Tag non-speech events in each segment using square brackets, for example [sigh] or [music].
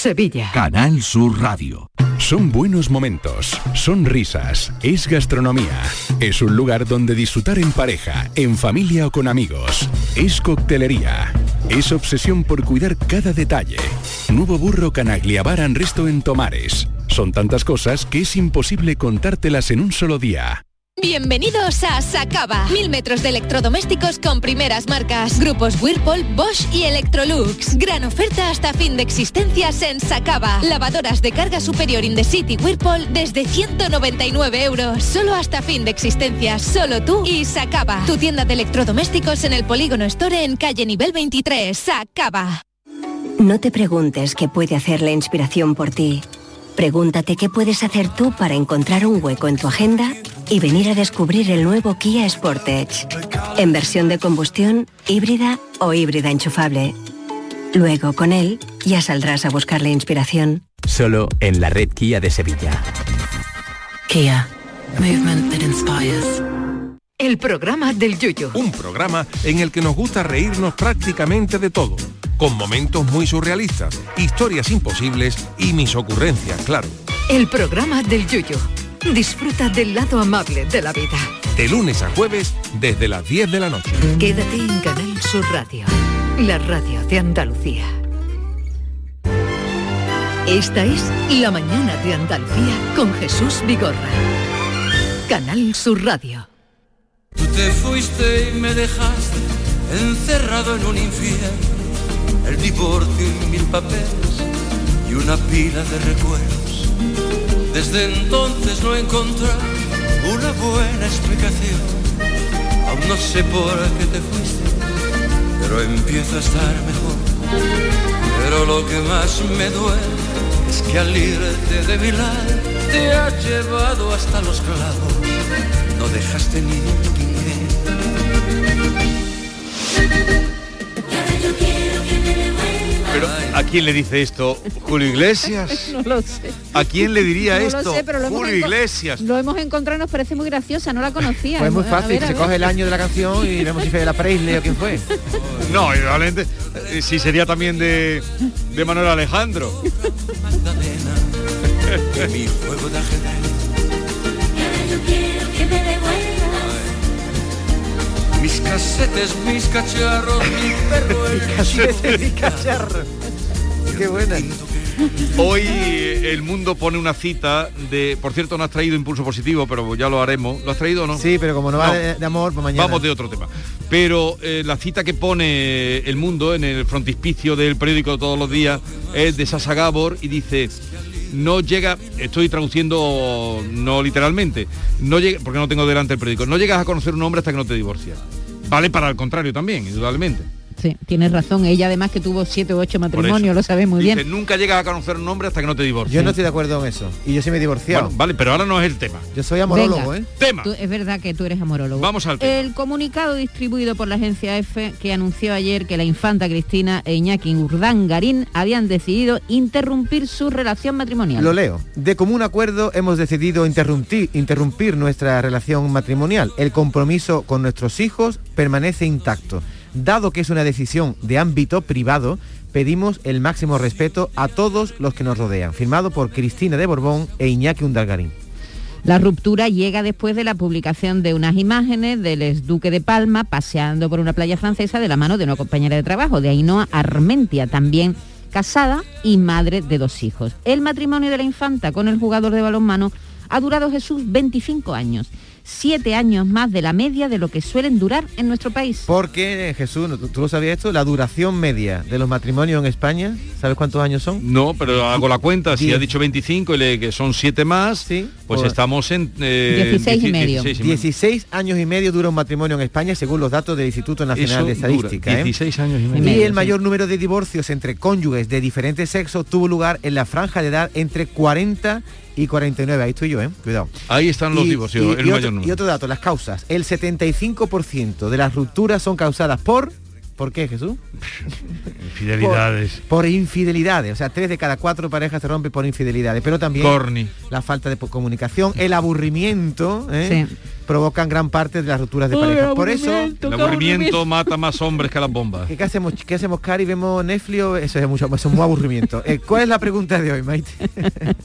Sevilla. Canal Sur Radio. Son buenos momentos, son risas, es gastronomía. Es un lugar donde disfrutar en pareja, en familia o con amigos. Es coctelería. Es obsesión por cuidar cada detalle. Nuevo burro Canaglia Bar and Resto en Tomares. Son tantas cosas que es imposible contártelas en un solo día. Bienvenidos a Sacaba. Mil metros de electrodomésticos con primeras marcas. Grupos Whirlpool, Bosch y Electrolux. Gran oferta hasta fin de existencias en Sacaba. Lavadoras de carga superior in the city Whirlpool desde 199 euros. Solo hasta fin de existencias. Solo tú y Sacaba. Tu tienda de electrodomésticos en el Polígono Store en calle nivel 23. Sacaba. No te preguntes qué puede hacer la inspiración por ti. Pregúntate qué puedes hacer tú para encontrar un hueco en tu agenda y venir a descubrir el nuevo Kia Sportage. En versión de combustión, híbrida o híbrida enchufable. Luego, con él, ya saldrás a buscar la inspiración. Solo en la red Kia de Sevilla. Kia. Movement that inspires. El programa del Yuyo. Un programa en el que nos gusta reírnos prácticamente de todo, con momentos muy surrealistas, historias imposibles y mis ocurrencias, claro. El programa del Yuyo. Disfruta del lado amable de la vida. De lunes a jueves desde las 10 de la noche. Quédate en Canal Sur Radio, la radio de Andalucía. Esta es La mañana de Andalucía con Jesús Vigorra. Canal Sur Radio. Tú te fuiste y me dejaste encerrado en un infierno, el divorcio y mil papeles y una pila de recuerdos. Desde entonces no he encontrado una buena explicación. Aún no sé por qué te fuiste, pero empiezo a estar mejor. Pero lo que más me duele es que al irte de mi lado te has llevado hasta los clavos. No dejaste ni un Pero ¿a quién le dice esto? ¿Julio Iglesias? [laughs] no lo sé. ¿A quién le diría No lo esto? sé, pero lo hemos Julio enco- Iglesias. Lo hemos encontrado nos parece muy graciosa, no la conocía. Pues es muy A fácil, ver, a se coge el año de la canción y vemos si fue de la Presley o quién fue. [laughs] No, probablemente eh, sí sería también de, de Manuel Alejandro. mi juego de ajedrez. Mis casetes, mis cacharros, mi perro el [laughs] Casetes y cacharros. Qué buena. Hoy eh, el mundo pone una cita de, por cierto, no has traído impulso positivo, pero ya lo haremos. ¿Lo has traído o no? Sí, pero como no va de, de amor, pues mañana. Vamos de otro tema. Pero eh, la cita que pone El Mundo en el frontispicio del periódico todos los días es de Sasa Gabor y dice, no llega, estoy traduciendo no literalmente, no llega, porque no tengo delante el periódico, no llegas a conocer un hombre hasta que no te divorcias. Vale para el contrario también, indudablemente. Sí, tienes razón. Ella además que tuvo siete u ocho matrimonios, lo sabe muy Dice, bien. nunca llegas a conocer un hombre hasta que no te divorcias. Yo no estoy de acuerdo en eso. Y yo sí me he divorciado. Bueno, vale, pero ahora no es el tema. Yo soy amorólogo, Venga. ¿eh? Tema. Tú- es verdad que tú eres amorólogo. Vamos al tema. El comunicado distribuido por la agencia EFE que anunció ayer que la infanta Cristina e Iñaki Urdangarín habían decidido interrumpir su relación matrimonial. Lo leo. De común acuerdo hemos decidido interrumpir, interrumpir nuestra relación matrimonial. El compromiso con nuestros hijos permanece intacto. Dado que es una decisión de ámbito privado, pedimos el máximo respeto a todos los que nos rodean. Firmado por Cristina de Borbón e Iñaki Undalgarín. La ruptura llega después de la publicación de unas imágenes del exduque de Palma paseando por una playa francesa de la mano de una compañera de trabajo, de Ainhoa Armentia, también casada y madre de dos hijos. El matrimonio de la infanta con el jugador de balonmano ha durado Jesús 25 años, siete años más de la media de lo que suelen durar en nuestro país. Porque, Jesús, ¿tú, tú lo sabías esto? La duración media de los matrimonios en España, ¿sabes cuántos años son? No, pero hago la cuenta, si Diez. ha dicho 25 y le, que son 7 más, pues Pues- estamos en... eh, 16 y medio. 16 y medio. 16 años y medio dura un matrimonio en España según los datos del Instituto Nacional de dura, Estadística. ¿eh? 16 años y Y medio. el mayor número de divorcios entre cónyuges de diferentes sexos tuvo lugar en la franja de edad entre 40 y 49. Ahí estoy yo, ¿eh? Cuidado. Ahí están los Y- divorcios, y- el y mayor otro, número. y otro dato, las causas. El 75% de las rupturas son causadas por ¿Por qué, Jesús? [laughs] Infidelidades. Por, por infidelidades. O sea, tres de cada cuatro parejas se rompen por infidelidades. Pero también Corny. la falta de comunicación, el aburrimiento, ¿eh? provocan gran parte de las rupturas de Ay, pareja. Por eso, El aburrimiento mata más hombres que las bombas. ¿qué, qué hacemos, ¿qué hacemos, Cari? ¿Vemos Netflix? Eso es mucho, eso es muy aburrimiento. Eh, ¿Cuál es la pregunta de hoy, Maite? [laughs]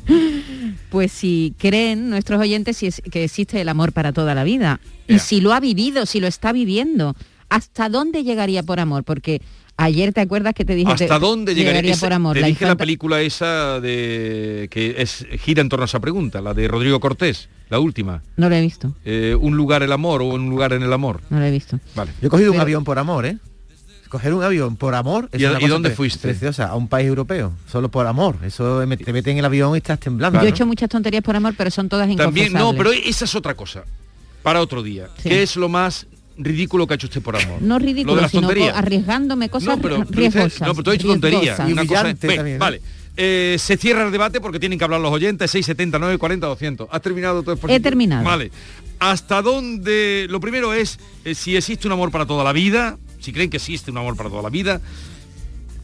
Pues si creen nuestros oyentes si es- que existe el amor para toda la vida y si lo ha vivido, si lo está viviendo, ¿hasta dónde llegaría por amor? Porque ayer te acuerdas que te dije ¿Hasta te- dónde llegaría, esa- por amor. Te La dije la película esa de que es gira en torno a esa pregunta, la de Rodrigo Cortés, la última. No lo he visto, Eh, un lugar el amor o un lugar en el amor. no lo he visto. Vale. Yo he cogido un avión por amor, ¿eh? Coger un avión por amor. ¿Y eso es a- una y cosa dónde pre- fuiste? Preciosa, a un país europeo, solo por amor. Eso me- te meten en el avión y estás temblando. Yo he hecho muchas tonterías por amor, pero son todas También, no, pero esa es otra cosa. Para otro día. Sí. ¿Qué es lo más ridículo que ha hecho usted por amor? No Lo de ridículo, las sino tonterías. arriesgándome cosas no, pero, no, pero tú has dicho tontería. riesgosas. Y Una cosa, humillante Bueno, también, ¿eh? Vale. Eh, se cierra el debate porque tienen que hablar los oyentes 670 940 200 has terminado tu exposición? He terminado. vale hasta dónde lo primero es eh, si existe un amor para toda la vida si creen que existe un amor para toda la vida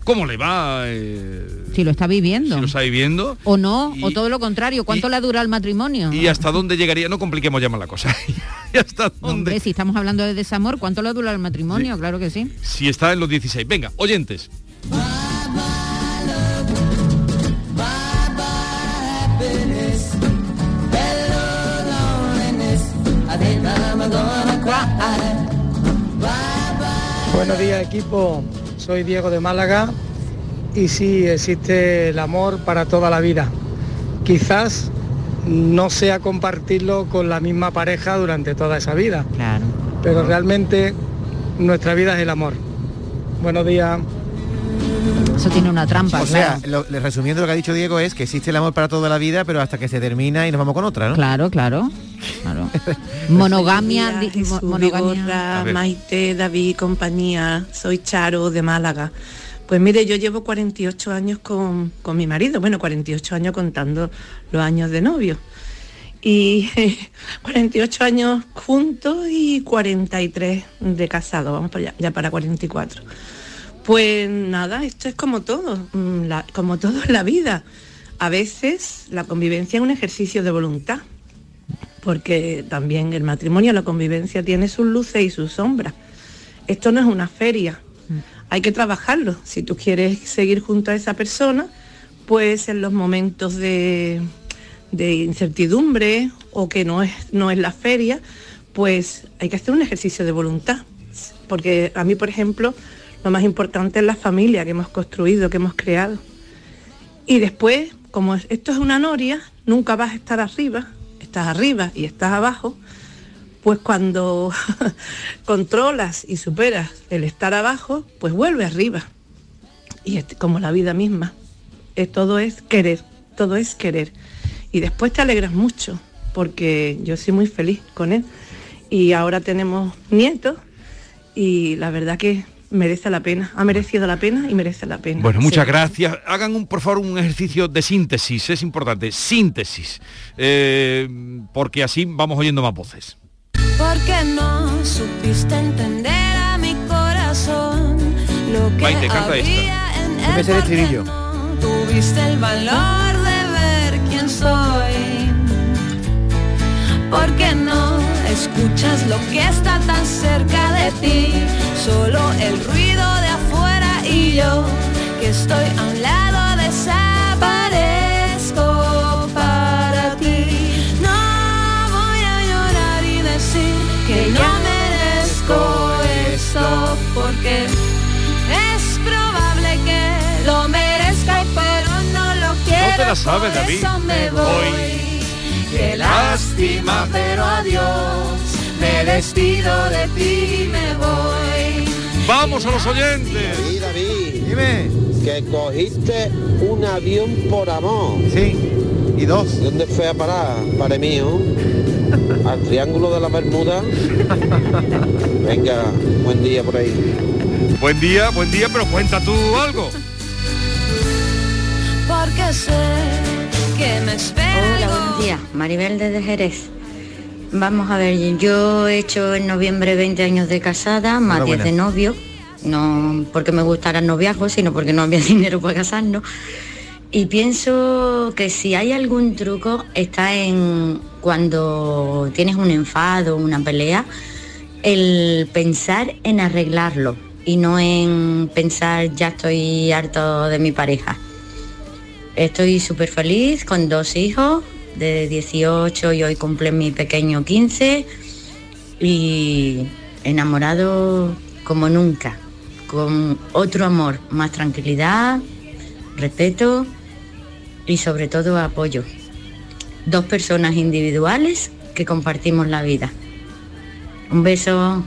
cómo le va eh, Si lo está viviendo. si lo está viviendo O no, Y- o todo lo contrario. ¿Cuánto y- le dura el matrimonio? y hasta dónde llegaría no compliquemos ya más la cosa [laughs] y hasta dónde Hombre, si estamos hablando de desamor, ¿cuánto le dura el matrimonio? Claro que sí. si está en los 16 venga oyentes Buenos días equipo, soy Diego de Málaga y sí existe el amor para toda la vida. Quizás no sea compartirlo con la misma pareja durante toda esa vida, Claro. pero realmente nuestra vida es el amor. Buenos días. Eso tiene una trampa, O sea, claro. lo- resumiendo lo que ha dicho Diego es que existe el amor para toda la vida, pero hasta que se termina y nos vamos con otra, ¿no? Claro, claro. claro. [laughs] Monogamia, Jesús monogamia. Vigorra. Maite, David, compañía. Soy Charo de Málaga. Pues mire, yo llevo 48 años con, con mi marido, bueno, 48 años contando los años de novio. Y [laughs] 48 años juntos y 43 de casado, vamos para allá, ya para 44. Pues nada, esto es como todo, mm, la- como todo en la vida. A veces la convivencia es un ejercicio de voluntad porque también el matrimonio, la convivencia tiene sus luces y sus sombras. Esto no es una feria, hay que trabajarlo. Si tú quieres seguir junto a esa persona, pues en los momentos de, de incertidumbre o que no es, no es la feria, pues hay que hacer un ejercicio de voluntad. Porque a mí, por ejemplo, lo más importante es la familia que hemos construido, que hemos creado. Y después, como es- esto es una noria, nunca vas a estar arriba, estás arriba y estás abajo, pues cuando [laughs] controlas y superas el estar abajo, pues vuelve arriba. Y es como la vida misma. Todo es querer, todo es querer. Y después te alegras mucho, porque yo soy muy feliz con él. Y ahora tenemos nietos y la verdad que merece la pena, ha merecido la pena y merece la pena. Bueno, muchas Sí. gracias. Hagan un, por favor un ejercicio de síntesis, es importante, síntesis, Eh, porque así vamos oyendo más voces. Porque no supiste entender a mi corazón lo que Maite, canta esta. había en él el estribillo. no tuviste el valor de ver quién soy. Porque no escuchas lo que está tan cerca de ti, solo el ruido de afuera y yo que estoy a un lado desaparezco para ti. No voy a llorar y decir que no merezco esto porque es probable que lo merezca pero no lo quiero. No te la sabes, por David. eso me voy. Qué lástima, pero adiós. Me despido de ti y me voy. Vamos a los oyentes. David, David, Dime. que cogiste un avión por amor. Sí. Y dos. ¿Dónde fue a parar, padre mío? Al Triángulo de la Bermuda. Venga, buen día por ahí. Buen día, buen día, pero cuenta tú algo. Porque sé Hola, algo. buenos días. Maribel desde Jerez. Vamos a ver, yo he hecho en noviembre 20 años de casada, más 10 de novio. no porque me gustaran los viajes, sino porque no había [laughs] dinero para casarnos. Y pienso que si hay algún truco está en cuando tienes un enfado, una pelea, el pensar en arreglarlo y no en pensar ya estoy harto de mi pareja. Estoy súper feliz con dos hijos de 18 y hoy cumple mi pequeño 15 y enamorado como nunca, con otro amor, más tranquilidad, respeto y sobre todo apoyo. Dos personas individuales que compartimos la vida. Un beso.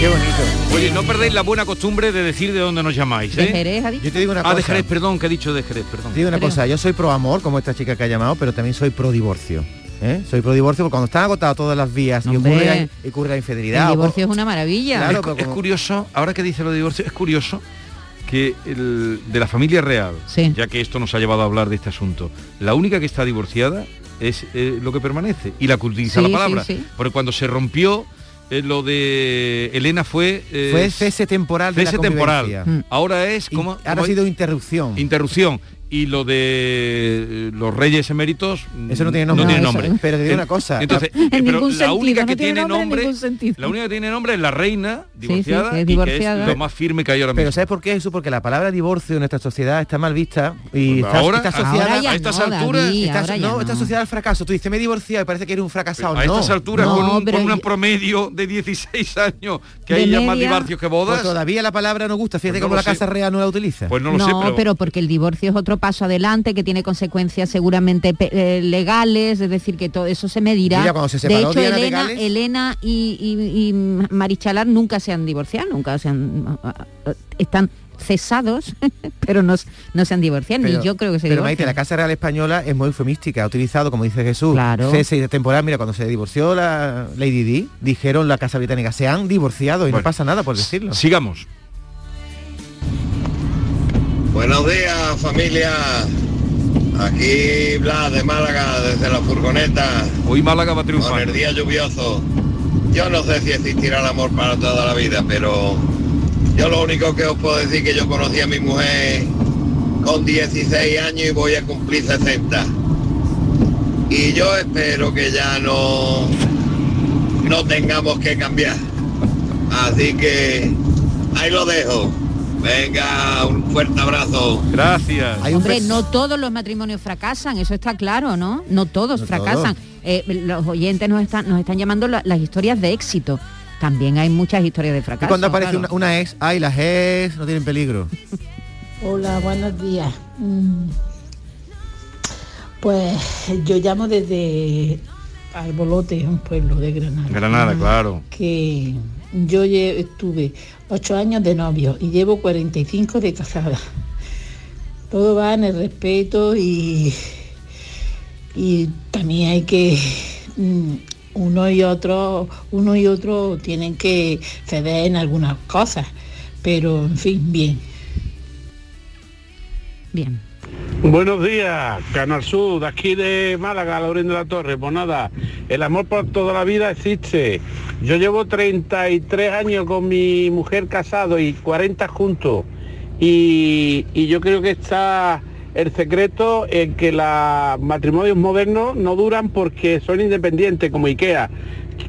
Qué bonito. Oye, no perdéis la buena costumbre de decir de dónde nos llamáis, ¿eh? ¿De Jerez ha dicho? Yo te digo una Ah, cosa. de Jerez, perdón, que he dicho de Jerez, perdón. Te digo una cosa, yo soy pro amor, como esta chica que ha llamado, pero también soy pro divorcio. ¿eh? Soy pro divorcio porque cuando están agotadas todas las vías y ocurre, la, y ocurre la El infidelidad. o- divorcio es una maravilla. Claro, es, pero es como- curioso, ahora que dice lo de divorcio, es curioso que el- de la familia real, Sí. ya que esto nos ha llevado a hablar de este asunto, la única que está divorciada es eh, lo que permanece y la que utiliza Sí, la sí, palabra. sí. Porque cuando se rompió eh, lo de Elena fue... eh, Fue cese temporal de la cese temporal. convivencia. Mm. Ahora es como... ahora ha sido interrupción. interrupción. Y lo de eh, los reyes eméritos Eso no tiene nombre. No tiene eso- nombre. pero te digo En- una cosa. Entonces, [laughs] En pero ningún la sentido, única no que tiene tiene nombre la única que tiene nombre es la reina sí, divorciada que es y que divorciada. es lo más firme que hay ahora Pero mismo. ¿sabes por qué eso? Porque la palabra divorcio en nuestra sociedad está mal vista y Pues está, ahora- está asociada Ahora ya a estas no, alturas- David, está, ahora no, está asociada al fracaso. Tú dices, me he divorciado y parece que eres un fracasado. a no. estas alturas no, con, un, pero con un yo- promedio de 16 años que hay ya más divorcios que Pues bodas todavía la palabra no gusta. Fíjate Pues cómo la. Casa Real no la utiliza. pues no lo sé pero... pero, porque el divorcio es otro paso adelante que tiene consecuencias seguramente eh, legales, es decir, que todo eso se medirá. Mira, cuando se de hecho, Diana Elena, y, y- y Marichalar nunca se han divorciado, nunca se han están cesados, [laughs] pero no, no se han divorciado, Pero- ni yo creo que se Pero divorcien. Maite, la Casa Real Española es muy eufemística, ha utilizado, como dice Jesús, Claro. cese de temporal. Mira, cuando se divorció la Lady Di, dijeron la Casa Británica, se han divorciado y no pasa nada por decirlo. sigamos. Buenos días familia, aquí Blas de Málaga desde la furgoneta Hoy Málaga va a con triunfar. el día lluvioso. Yo no sé si existirá el amor para toda la vida, pero yo lo único que os puedo decir que yo conocí a mi mujer con 16 años y voy a cumplir 60. Y yo espero que ya no, no tengamos que cambiar. Así que ahí lo dejo. Venga, un fuerte abrazo. Gracias. Hombre, no todos los matrimonios fracasan, eso está claro, ¿no? No todos No fracasan. Eh, los oyentes nos están, nos están llamando la- las historias de éxito. También hay muchas historias de Y fracaso. cuando aparece claro. una, una ex, ay, las ex no tienen peligro. [laughs] Hola, buenos días. Mm, Pues yo llamo desde Albolote, un pueblo de Granada. Granada, claro. Que yo estuve ocho años de novio y llevo 45 de casada. Todo va en el respeto y, y también hay que mm, uno y otro, uno y otro tienen que ceder en algunas cosas, pero en fin, bien. Bien. Buenos días, Canal Sur, de aquí de Málaga, Laurín de la Torre. Pues nada, el amor por toda la vida existe. Yo llevo 33 años con mi mujer casado y 40 juntos. Y, yo creo que está el secreto en que los matrimonios modernos no duran porque son independientes, como Ikea.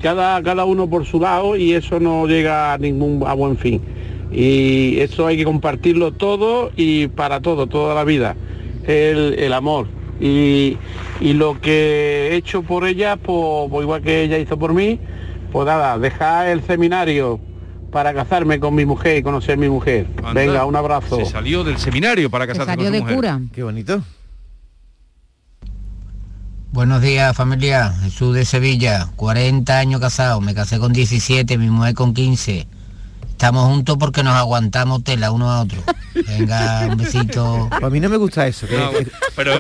Cada, cada uno por su lado y eso no llega a ningún a buen fin. Y eso hay que compartirlo todo y para todo, toda la vida el, el amor. Y, y lo que he hecho por ella, pues, pues igual que ella hizo por mí, pues nada, dejar el seminario para casarme con mi mujer y conocer a mi mujer. Anda, Venga, un abrazo. Se salió del seminario para Se casarse salió con su de mujer. cura. Qué bonito. Buenos días familia, Jesús de Sevilla, 40 años casado, me casé con 17, mi mujer con 15. Estamos juntos porque nos aguantamos tela uno a otro. Venga, un besito. A mí no me gusta eso. que- No, que- pero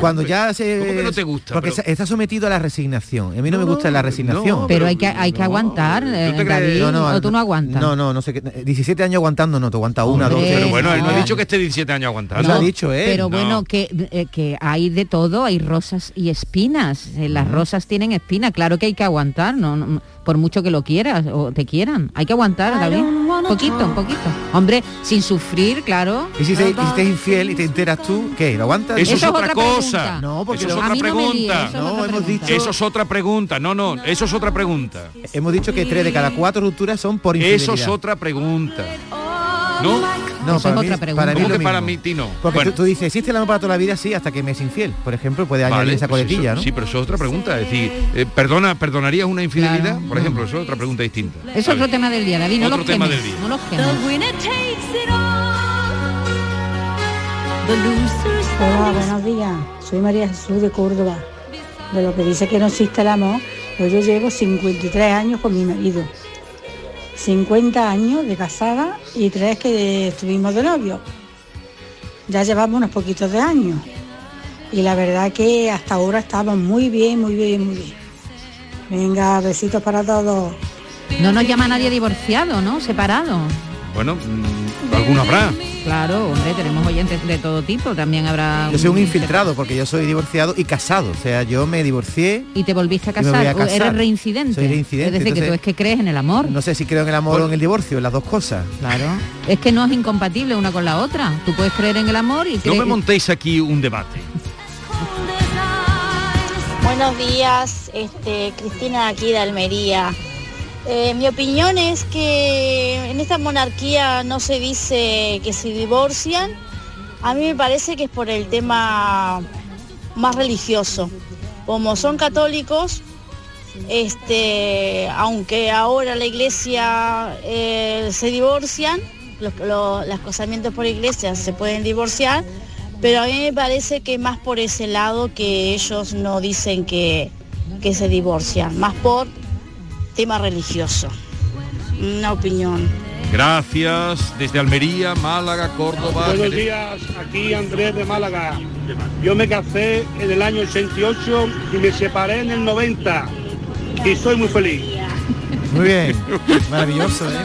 cuando ya se... ¿Cómo que no te gusta? Porque Pero- está sometido a la resignación. A mí no, me gusta la resignación. pero hay que hay que aguantar, eh, ¿Tú te crees? David, No, no, o tú no aguantas. No, no, no sé qué. 17 años aguantando, no, te aguanta una, dos, Hombre, tres. Pero bueno, él no ha dicho que esté 17 años aguantando. Lo ha dicho él. Pero No. bueno, que, eh, que hay de todo, hay rosas y espinas. Eh, Las rosas tienen espinas, claro que hay que aguantar, no, no, por mucho que lo quieras o te quieran. Hay que aguantar, David. Poquito, un poquito. Hombre, sin sufrir, claro. Y si te, y si te es infiel y te enteras tú, ¿qué? ¿Lo aguantas? Eso, es Eso es otra, otra cosa. pregunta. No, porque eso es otra pregunta. No, hemos dicho- Eso es otra pregunta. No, no, eso es otra pregunta. Hemos dicho que tres de cada cuatro rupturas son por infidelidad. Eso es otra pregunta. ¿No? No, para es mí, otra pregunta. para mí ¿Cómo lo que para mí ti no? Porque Bueno. tú, tú dices, existe el amor para toda la vida, sí, hasta que me es infiel. Por ejemplo, puede añadir Vale, esa pues coletilla, ¿no? Sí, pero eso es otra pregunta. Es decir, eh, perdona, ¿perdonarías una infidelidad? Claro. Por ejemplo, eso es otra pregunta distinta. Es otro tema del día, David, no Otro los tema del día. No los. Hola, buenos días. Soy María Jesús de Córdoba. De lo que dice que no existe el amor, pues yo llevo 53 años con mi marido. 50 años de casada y tres que estuvimos de novio. Ya llevamos unos poquitos de años. Y la verdad que hasta ahora estamos muy bien, muy bien, muy bien. Venga, besitos para todos. No nos llama nadie divorciado, ¿no? Separado. Bueno, mm, alguno habrá. Claro, hombre, tenemos oyentes de todo tipo, también habrá... Yo soy un infiltrado porque yo soy divorciado y casado. O sea, yo me divorcié. Y te volviste a casar, a casar. eres reincidente. Soy reincidente, Es decir, que tú es que crees en el amor. No sé si creo en el amor o en el divorcio, en las dos cosas. Claro. Es que no es incompatible una con la otra. Tú puedes creer en el amor y No me montéis aquí un debate. Buenos días, este, Cristina aquí de Almería. Eh, mi opinión es que en esta monarquía no se dice que se divorcian. A mí me parece que es por el tema más religioso. Como son católicos, este, aunque ahora la iglesia eh, se divorcian, los, los- casamientos por iglesia se pueden divorciar, pero a mí me parece que más por ese lado que ellos no dicen que, que se divorcian, más por tema religioso. Una opinión. Gracias. Desde Almería, Málaga, Córdoba. Buenos días, aquí Andrés de Málaga. Yo me casé en el año 88 y me separé en el 90 y soy muy feliz. Muy bien, maravilloso, ¿eh?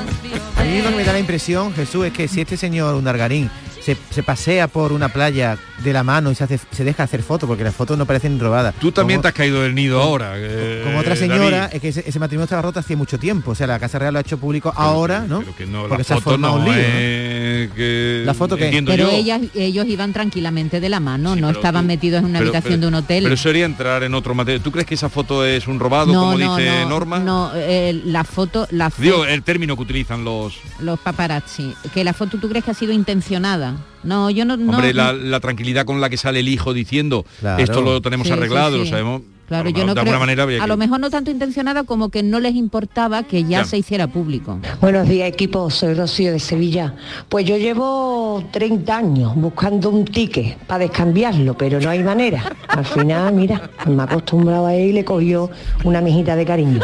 A mí lo que me da la impresión, Jesús, es que si este señor Undargarín se, se pasea por una playa de la mano y se, hace, se deja hacer fotos, porque las fotos no parecen robadas. Tú también Como- te has caído del nido ahora. eh, Como otra señora, David. es que ese, ese matrimonio estaba roto hace mucho tiempo. O sea, la Casa Real lo ha hecho público ahora, ¿no? Que no, Porque la se ha foto formado no un lío, ¿no? es que- La foto que- Pero yo. ellas, ellos iban tranquilamente de la mano, no pero estaban tú- metidos en una pero- habitación pero- de un hotel. Pero eso sería entrar en otro material. ¿Tú crees que esa foto es un robado, no, como no, dice no, Norma? No, eh, la foto, la fo- Digo, el término que utilizan los... los paparazzi, que la foto tú crees que ha sido intencionada. No, yo no, no- Hombre, la, la tranquilidad con la que sale el hijo diciendo Claro. esto lo tenemos Sí, arreglado, sí, lo sabemos. Claro, a lo yo mejor no de creo, manera había a que- lo mejor no tanto intencionada como que no les importaba que ya, Ya. se hiciera público. Buenos días equipo, soy Rocío de Sevilla. Pues yo llevo 30 años buscando un ticket para descambiarlo, pero no hay manera. Al final, mira, me he acostumbrado a él y le cogió una mijita de cariño.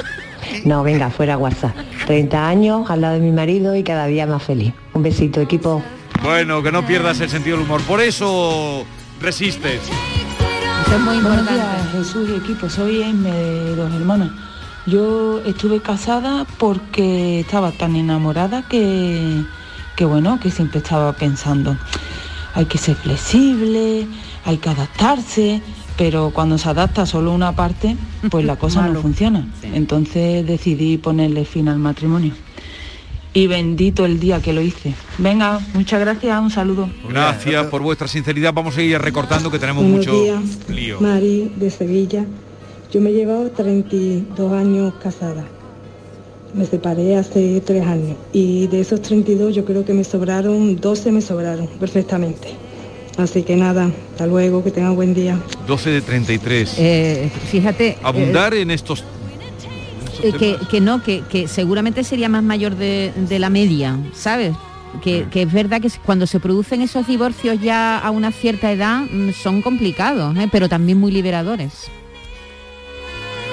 No, venga, fuera WhatsApp. 30 años al lado de mi marido y cada día más feliz. Un besito equipo. Bueno, que no pierdas el sentido del humor. Por eso resistes. Eso es muy Buenos importante. días, Jesús y equipo. Soy de Dos Hermanas. Yo estuve casada porque estaba tan enamorada que, que bueno, que siempre estaba pensando, hay que ser flexible, hay que adaptarse, pero cuando se adapta solo una parte, pues la cosa no [laughs] funciona. Entonces decidí ponerle fin al matrimonio. Y bendito el día que lo hice. Venga, muchas gracias, un saludo. Gracias por vuestra sinceridad. Vamos a seguir recortando que tenemos Buenos mucho días, lío. Mari de Sevilla. Yo me he llevado 32 años casada. Me separé hace tres años y de esos 32 yo creo que me sobraron, 12 me sobraron perfectamente. Así que nada, hasta luego, que tengan buen día. 12 de 33. Eh, fíjate. eh, Abundar en estos... eh, que, que no, que, que seguramente sería más mayor de, de la media, ¿sabes? Que, que es verdad que cuando se producen esos divorcios ya a una cierta edad mm, son complicados, ¿eh? pero también muy liberadores.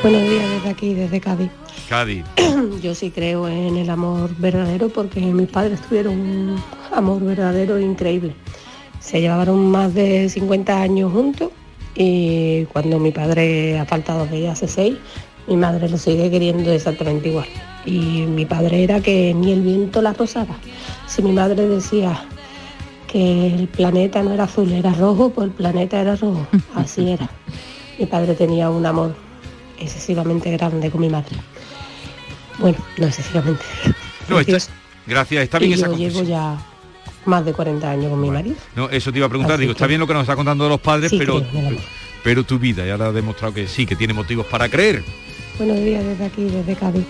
Buenos días desde aquí, desde Cádiz. Cádiz. [clears throat] Yo sí creo en el amor verdadero porque mis padres tuvieron un amor verdadero increíble. Se llevaron más de 50 años juntos y cuando mi padre ha faltado de ella hace seis, mi madre lo sigue queriendo exactamente igual. Y mi padre era que ni el viento la rozaba. Si mi madre decía que el planeta no era azul, era rojo, pues el planeta era rojo. [laughs] Así era. Mi padre tenía un amor excesivamente grande con mi madre. Bueno, no excesivamente. No, [laughs] gracias, está bien y esa yo llevo ya más de 40 años con mi marido. No, eso te iba a preguntar, Así digo, está bien lo que nos está contando de los padres, Sí, pero, pero tu vida ya la ha demostrado que sí, que tiene motivos para creer. Buenos días desde aquí, desde Cádiz.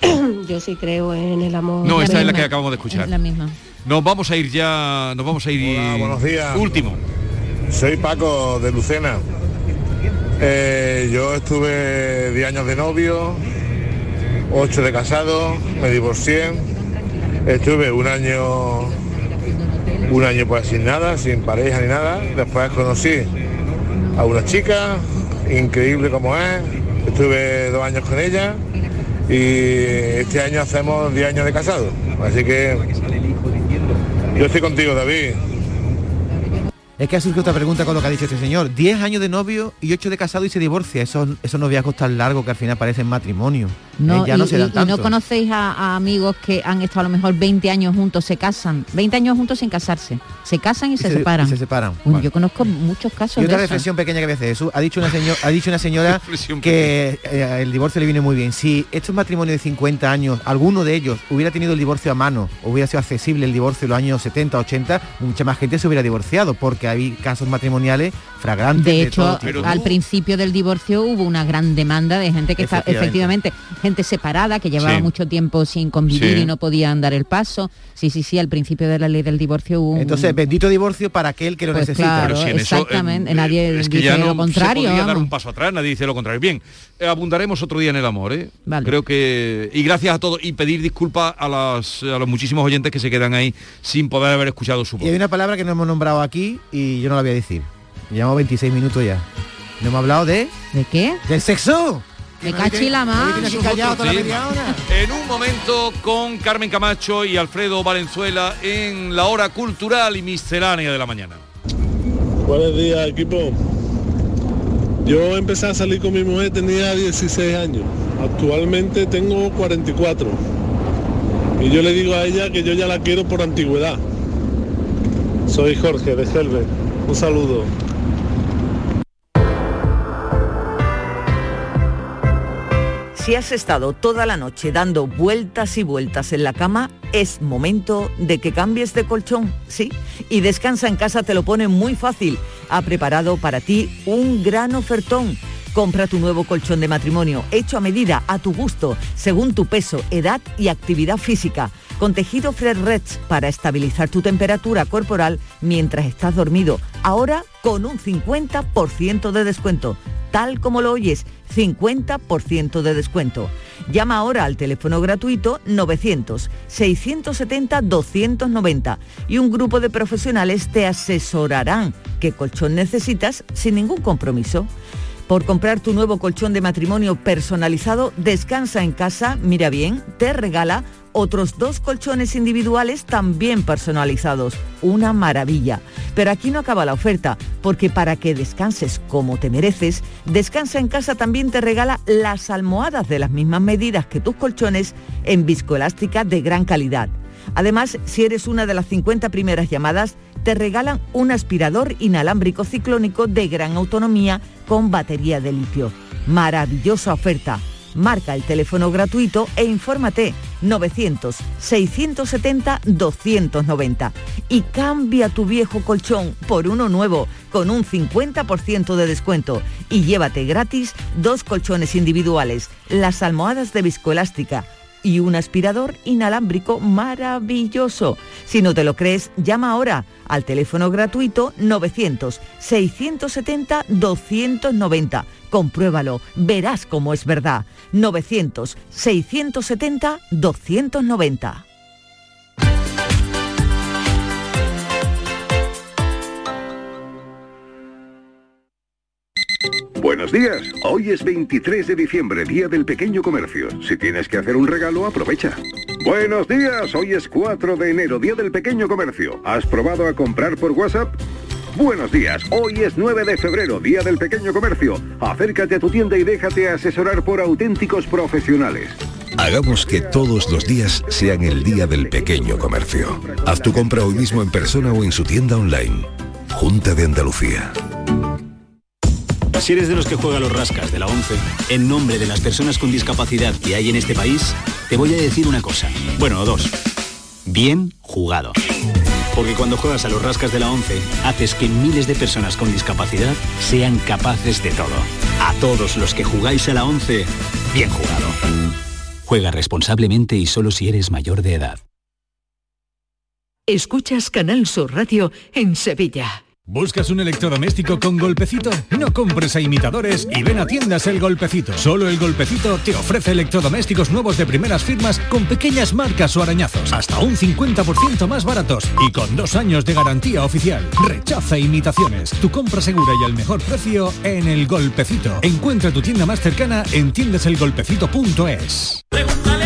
[clears throat] Yo sí creo en el amor. No, esta es la que acabamos de escuchar. Es la misma. Nos vamos a ir ya, nos vamos a ir. buenos días. Último. Soy Paco de Lucena. Eh, yo estuve 10 años de novio, 8 de casado, me divorcié. Estuve un año, un año pues sin nada, sin pareja ni nada. Después conocí a una chica, increíble como es. Estuve dos años con ella y este año hacemos 10 años de casado. Así que yo estoy contigo, David. Es que ha surgido otra pregunta con lo que ha dicho este señor. 10 años de novio y 8 de casado y se divorcia. Esos, esos noviazgos tan largos que al final parecen matrimonio. No, Eh, ya y, no se y- dan y tanto. no conocéis a, a amigos que han estado a lo mejor 20 años juntos, se casan, 20 años juntos sin casarse, se casan y, se, se- separan. y se separan. Uy, Vale. Yo conozco muchos casos Y otra de eso. reflexión pequeña que voy a hacer. Jesús. Ha dicho una, señor- ha dicho una señora [laughs] que eh, el divorcio le viene muy bien. Si estos matrimonios de 50 años, alguno de ellos hubiera tenido el divorcio a mano, hubiera sido accesible el divorcio en los años 70, 80, mucha más gente se hubiera divorciado, porque hay casos matrimoniales fragrantes. De de todo hecho, tipo. al principio del divorcio hubo una gran demanda de gente que está Efectivamente. gente separada, que llevaba Sí. mucho tiempo sin convivir Sí. y no podían dar el paso. Sí, sí, sí, al principio de la ley del divorcio hubo un- Entonces, bendito divorcio para aquel que lo Pues necesita. claro, Pero si en eso, exactamente, nadie Es que dice ya no lo contrario, se podría dar un paso atrás, nadie dice lo contrario. Bien, eh, abundaremos otro día en el amor, ¿eh? Vale. Creo que... Y gracias a todos y pedir disculpas a, las, a los muchísimos oyentes que se quedan ahí sin poder haber escuchado su Y voz. hay una palabra que no hemos nombrado aquí y yo no la voy a decir. Llevamos 26 minutos ya. No hemos hablado de... ¿De qué? ¡Del sexo! Me cachi la más. En un momento con Carmen Camacho y Alfredo Valenzuela en la hora cultural y miscelánea de la mañana. Buenos días, equipo. Yo empecé a salir con mi mujer, tenía 16 años. Actualmente tengo 44. Y yo le digo a ella que yo ya la quiero por antigüedad. Soy Jorge de Helve. Un saludo. Si has estado toda la noche dando vueltas y vueltas en la cama, es momento de que cambies de colchón, ¿sí? Y Descansa en casa te lo pone muy fácil. Ha preparado para ti un gran ofertón. Compra tu nuevo colchón de matrimonio, hecho a medida, a tu gusto, según tu peso, edad y actividad física, con tejido Fred Reds para estabilizar tu temperatura corporal mientras estás dormido. Ahora con un 50% de descuento tal como lo oyes, 50% de descuento. Llama ahora al teléfono gratuito 900-670-290 y un grupo de profesionales te asesorarán qué colchón necesitas sin ningún compromiso. Por comprar tu nuevo colchón de matrimonio personalizado, Descansa en casa, mira bien, te regala otros dos colchones individuales también personalizados. Una maravilla. Pero aquí no acaba la oferta, porque para que descanses como te mereces, Descansa en casa también te regala las almohadas de las mismas medidas que tus colchones en viscoelástica de gran calidad. Además, si eres una de las 50 primeras llamadas, te regalan un aspirador inalámbrico ciclónico de gran autonomía con batería de litio. Maravillosa oferta. Marca el teléfono gratuito e infórmate 900-670-290 y cambia tu viejo colchón por uno nuevo con un 50% de descuento y llévate gratis dos colchones individuales, las almohadas de viscoelástica y un aspirador inalámbrico maravilloso. Si no te lo crees, llama ahora al teléfono gratuito 900-670-290. Compruébalo, verás cómo es verdad. 900-670-290. Buenos días. Hoy es 23 de diciembre, Día del Pequeño Comercio. Si tienes que hacer un regalo, aprovecha. Buenos días. Hoy es 4 de enero, Día del Pequeño Comercio. ¿Has probado a comprar por WhatsApp? Buenos días. Hoy es 9 de febrero, Día del Pequeño Comercio. Acércate a tu tienda y déjate asesorar por auténticos profesionales. Hagamos que todos los días sean el Día del Pequeño Comercio. Haz tu compra hoy mismo en persona o en su tienda online. Junta de Andalucía. Si eres de los que juega los rascas de la 11, en nombre de las personas con discapacidad que hay en este país, te voy a decir una cosa. Bueno, dos. Bien jugado. Porque cuando juegas a los rascas de la 11, haces que miles de personas con discapacidad sean capaces de todo. A todos los que jugáis a la 11, bien jugado. Juega responsablemente y solo si eres mayor de edad. Escuchas Canal Sur Radio en Sevilla. ¿Buscas un electrodoméstico con golpecito? No compres a imitadores y ven a tiendas El Golpecito. Solo El Golpecito te ofrece electrodomésticos nuevos de primeras firmas con pequeñas marcas o arañazos, hasta un 50% más baratos y con dos años de garantía oficial. Rechaza imitaciones. Tu compra segura y al mejor precio en El Golpecito. Encuentra tu tienda más cercana en tiendaselgolpecito.es. Esta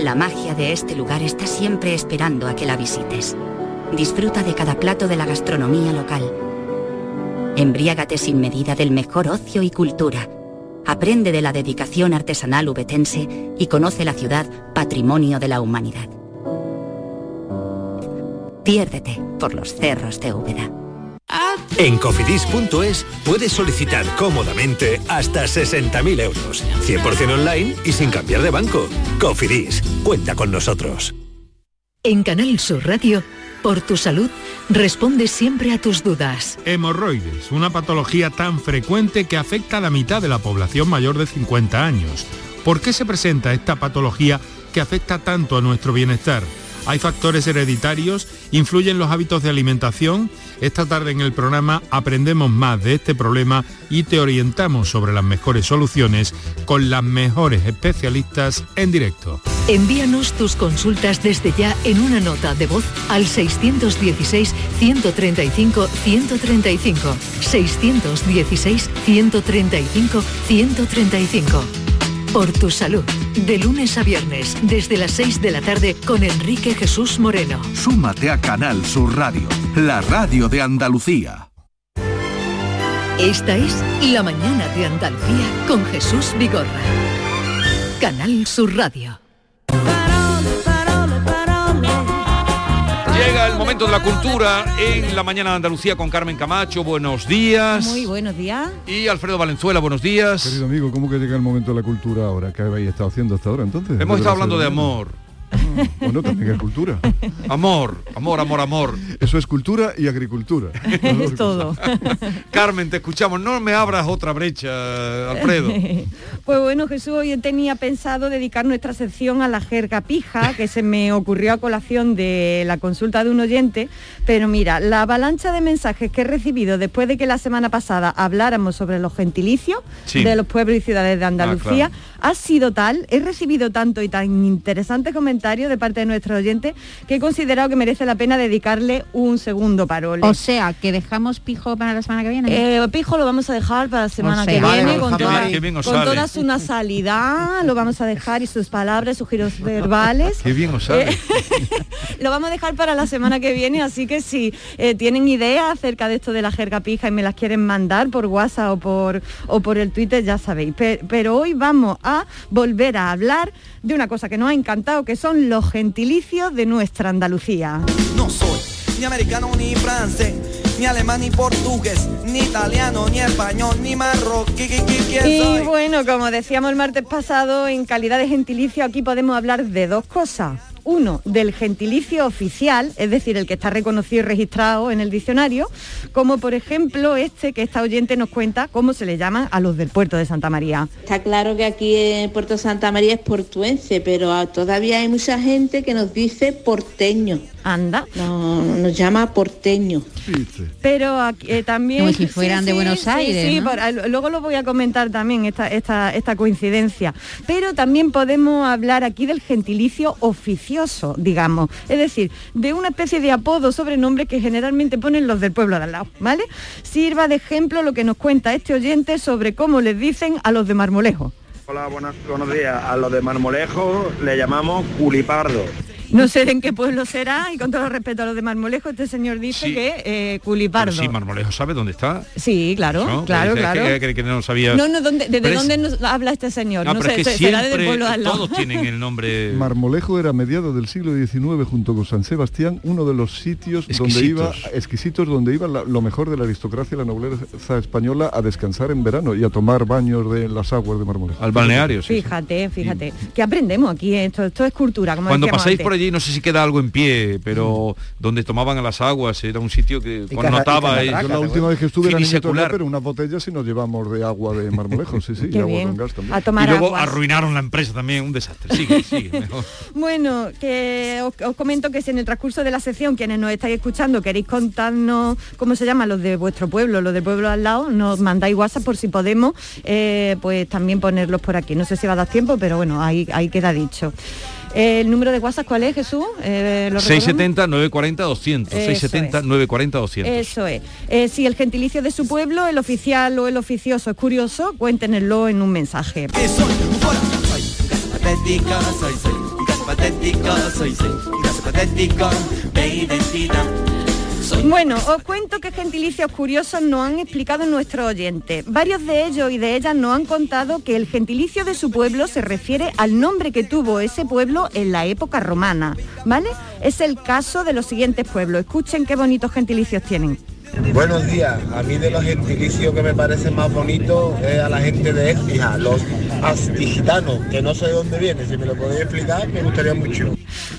La magia de este lugar está siempre esperando a que la visites. Disfruta de cada plato de la gastronomía local. Embriágate sin medida del mejor ocio y cultura. Aprende de la dedicación artesanal ubetense y conoce la ciudad patrimonio de la humanidad. Piérdete por los cerros de Úbeda. En cofidis.es puedes solicitar cómodamente hasta 60.000 euros, 100% online y sin cambiar de banco. Cofidis, cuenta con nosotros. En Canal Sur Radio, por tu salud, responde siempre a tus dudas. Hemorroides, una patología tan frecuente que afecta a la mitad de la población mayor de 50 años. ¿Por qué se presenta esta patología que afecta tanto a nuestro bienestar? ¿Hay factores hereditarios? ¿Influyen los hábitos de alimentación? Esta tarde en el programa aprendemos más de este problema y te orientamos sobre las mejores soluciones con las mejores especialistas en directo. Envíanos tus consultas desde ya en una nota de voz al 616-135-135. 616-135-135. Por tu salud, de lunes a viernes, desde las 6 de la tarde con Enrique Jesús Moreno. Súmate a Canal Sur Radio, la radio de Andalucía. Esta es La Mañana de Andalucía con Jesús Vigorra. Canal Sur Radio. De la cultura en la mañana de Andalucía con Carmen Camacho. Buenos días. Muy buenos días. Y Alfredo Valenzuela, buenos días. Querido amigo, ¿cómo que llega el momento de la cultura ahora? ¿Qué habéis estado haciendo hasta ahora entonces? Hemos estado hablando de amor. [laughs] Bueno, también es cultura. Amor, amor, amor, amor. Eso es cultura y agricultura. [laughs] Es todo. [laughs] Carmen, te escuchamos. No me abras otra brecha, Alfredo. Pues bueno, Jesús, hoy tenía pensado dedicar nuestra sección a la jerga pija, que se me ocurrió a colación de la consulta de un oyente, pero mira, la avalancha de mensajes que he recibido después de que la semana pasada habláramos sobre los gentilicios Sí. de los pueblos y ciudades de Andalucía claro. ha sido tal, he recibido tanto y tan interesantes comentarios comentario de parte de nuestro oyente que he considerado que merece la pena dedicarle un segundo parole. O sea, que dejamos pijo para la semana que viene. Eh, pijo lo vamos a dejar para la semana O que vale, viene con, toda, bien con toda su nasalidad, lo vamos a dejar y sus palabras, sus giros [laughs] verbales. Qué bien os sale. Eh, [laughs] lo vamos a dejar para la semana que viene, así que si eh, tienen ideas acerca de esto de la jerga pija y me las quieren mandar por WhatsApp o por, o por el Twitter, ya sabéis. Pe- pero hoy vamos a volver a hablar de una cosa que nos ha encantado, que son los gentilicios de nuestra Andalucía. No soy ni americano ni francés, ni alemán ni portugués, ni italiano ni español, ni marroquí. ¿qui- qui- ¿Quién Y bueno, como decíamos el martes pasado, en calidad de gentilicio aquí podemos hablar de dos cosas. Uno, del gentilicio oficial, es decir, el que está reconocido y registrado en el diccionario, como por ejemplo este que esta oyente nos cuenta cómo se le llaman a los del puerto de Santa María. Está claro que aquí en Puerto Santa María es portuense, pero todavía hay mucha gente que nos dice porteño. Anda. No, nos llama porteño. Pero aquí, eh, también... Como si fueran de Buenos sí, Aires, Sí, ¿no? por- luego lo voy a comentar también, esta, esta, esta coincidencia. Pero también podemos hablar aquí del gentilicio oficioso, digamos. Es decir, de una especie de apodo, sobrenombre que generalmente ponen los del pueblo de al lado, ¿vale? Sirva de ejemplo lo que nos cuenta este oyente sobre cómo les dicen a los de Marmolejo. Hola, buenas, buenos días. A los de Marmolejo le llamamos culipardo. No sé en qué pueblo será y con todo respeto a los de Marmolejo, este señor dice Sí. que eh, culipardo. Sí, Marmolejo sabe dónde está. Sí, claro, ¿no? claro, claro. que- que- que no sabía. No, no, ¿dónde- ¿desde Pero es- dónde nos habla este señor? No, No, pero sé, es que será desde el pueblo de al lado. todos tienen el nombre. [laughs] Marmolejo era a mediados del siglo XIX junto con San Sebastián uno de los sitios donde iba Exquisitos. exquisitos donde iba la- lo mejor de la aristocracia y la nobleza española a descansar en verano y a tomar baños de las aguas de Marmolejo. Al balneario, sí. Fíjate, fíjate. Que aprendemos aquí, esto, esto es cultura, como Cuando pasáis antes. por allí, no sé si queda algo en pie, pero donde tomaban a las aguas, era un sitio que connotaba. Carratraca, Yo la última vez que estuve era pero unas botellas y nos llevamos de agua de Marmolejo, sí, sí, y agua con gas también. A tomar y luego aguas. arruinaron la empresa también, un desastre. Sigue, sigue, mejor. [laughs] Bueno, que os, os comento que si en el transcurso de la sección, quienes nos estáis escuchando, queréis contarnos cómo se llaman los de vuestro pueblo, los del pueblo al lado, nos mandáis WhatsApp por si podemos, eh, pues también ponerlos por aquí. No sé si va a dar tiempo, pero bueno, ahí, ahí queda dicho. ¿El número de WhatsApp cuál es, Jesús? Eh, ¿lo recordamos? 670 940 200. Eso 670 es. 940 200. Eso es. Eh, si el gentilicio de su pueblo, el oficial o el oficioso es curioso, cuéntenoslo en un mensaje. Patética, soy, soy, soy, soy, de identidad. Bueno, os cuento qué gentilicios curiosos nos han explicado nuestros oyentes. Varios de ellos y de ellas nos han contado que el gentilicio de su pueblo se refiere al nombre que tuvo ese pueblo en la época romana, ¿vale? Es el caso de los siguientes pueblos. Escuchen qué bonitos gentilicios tienen. Buenos días, a mí de los gentilicios que me parece más bonito es a la gente de Écija, los astigitanos, que no sé de dónde viene, si me lo podéis explicar me gustaría mucho.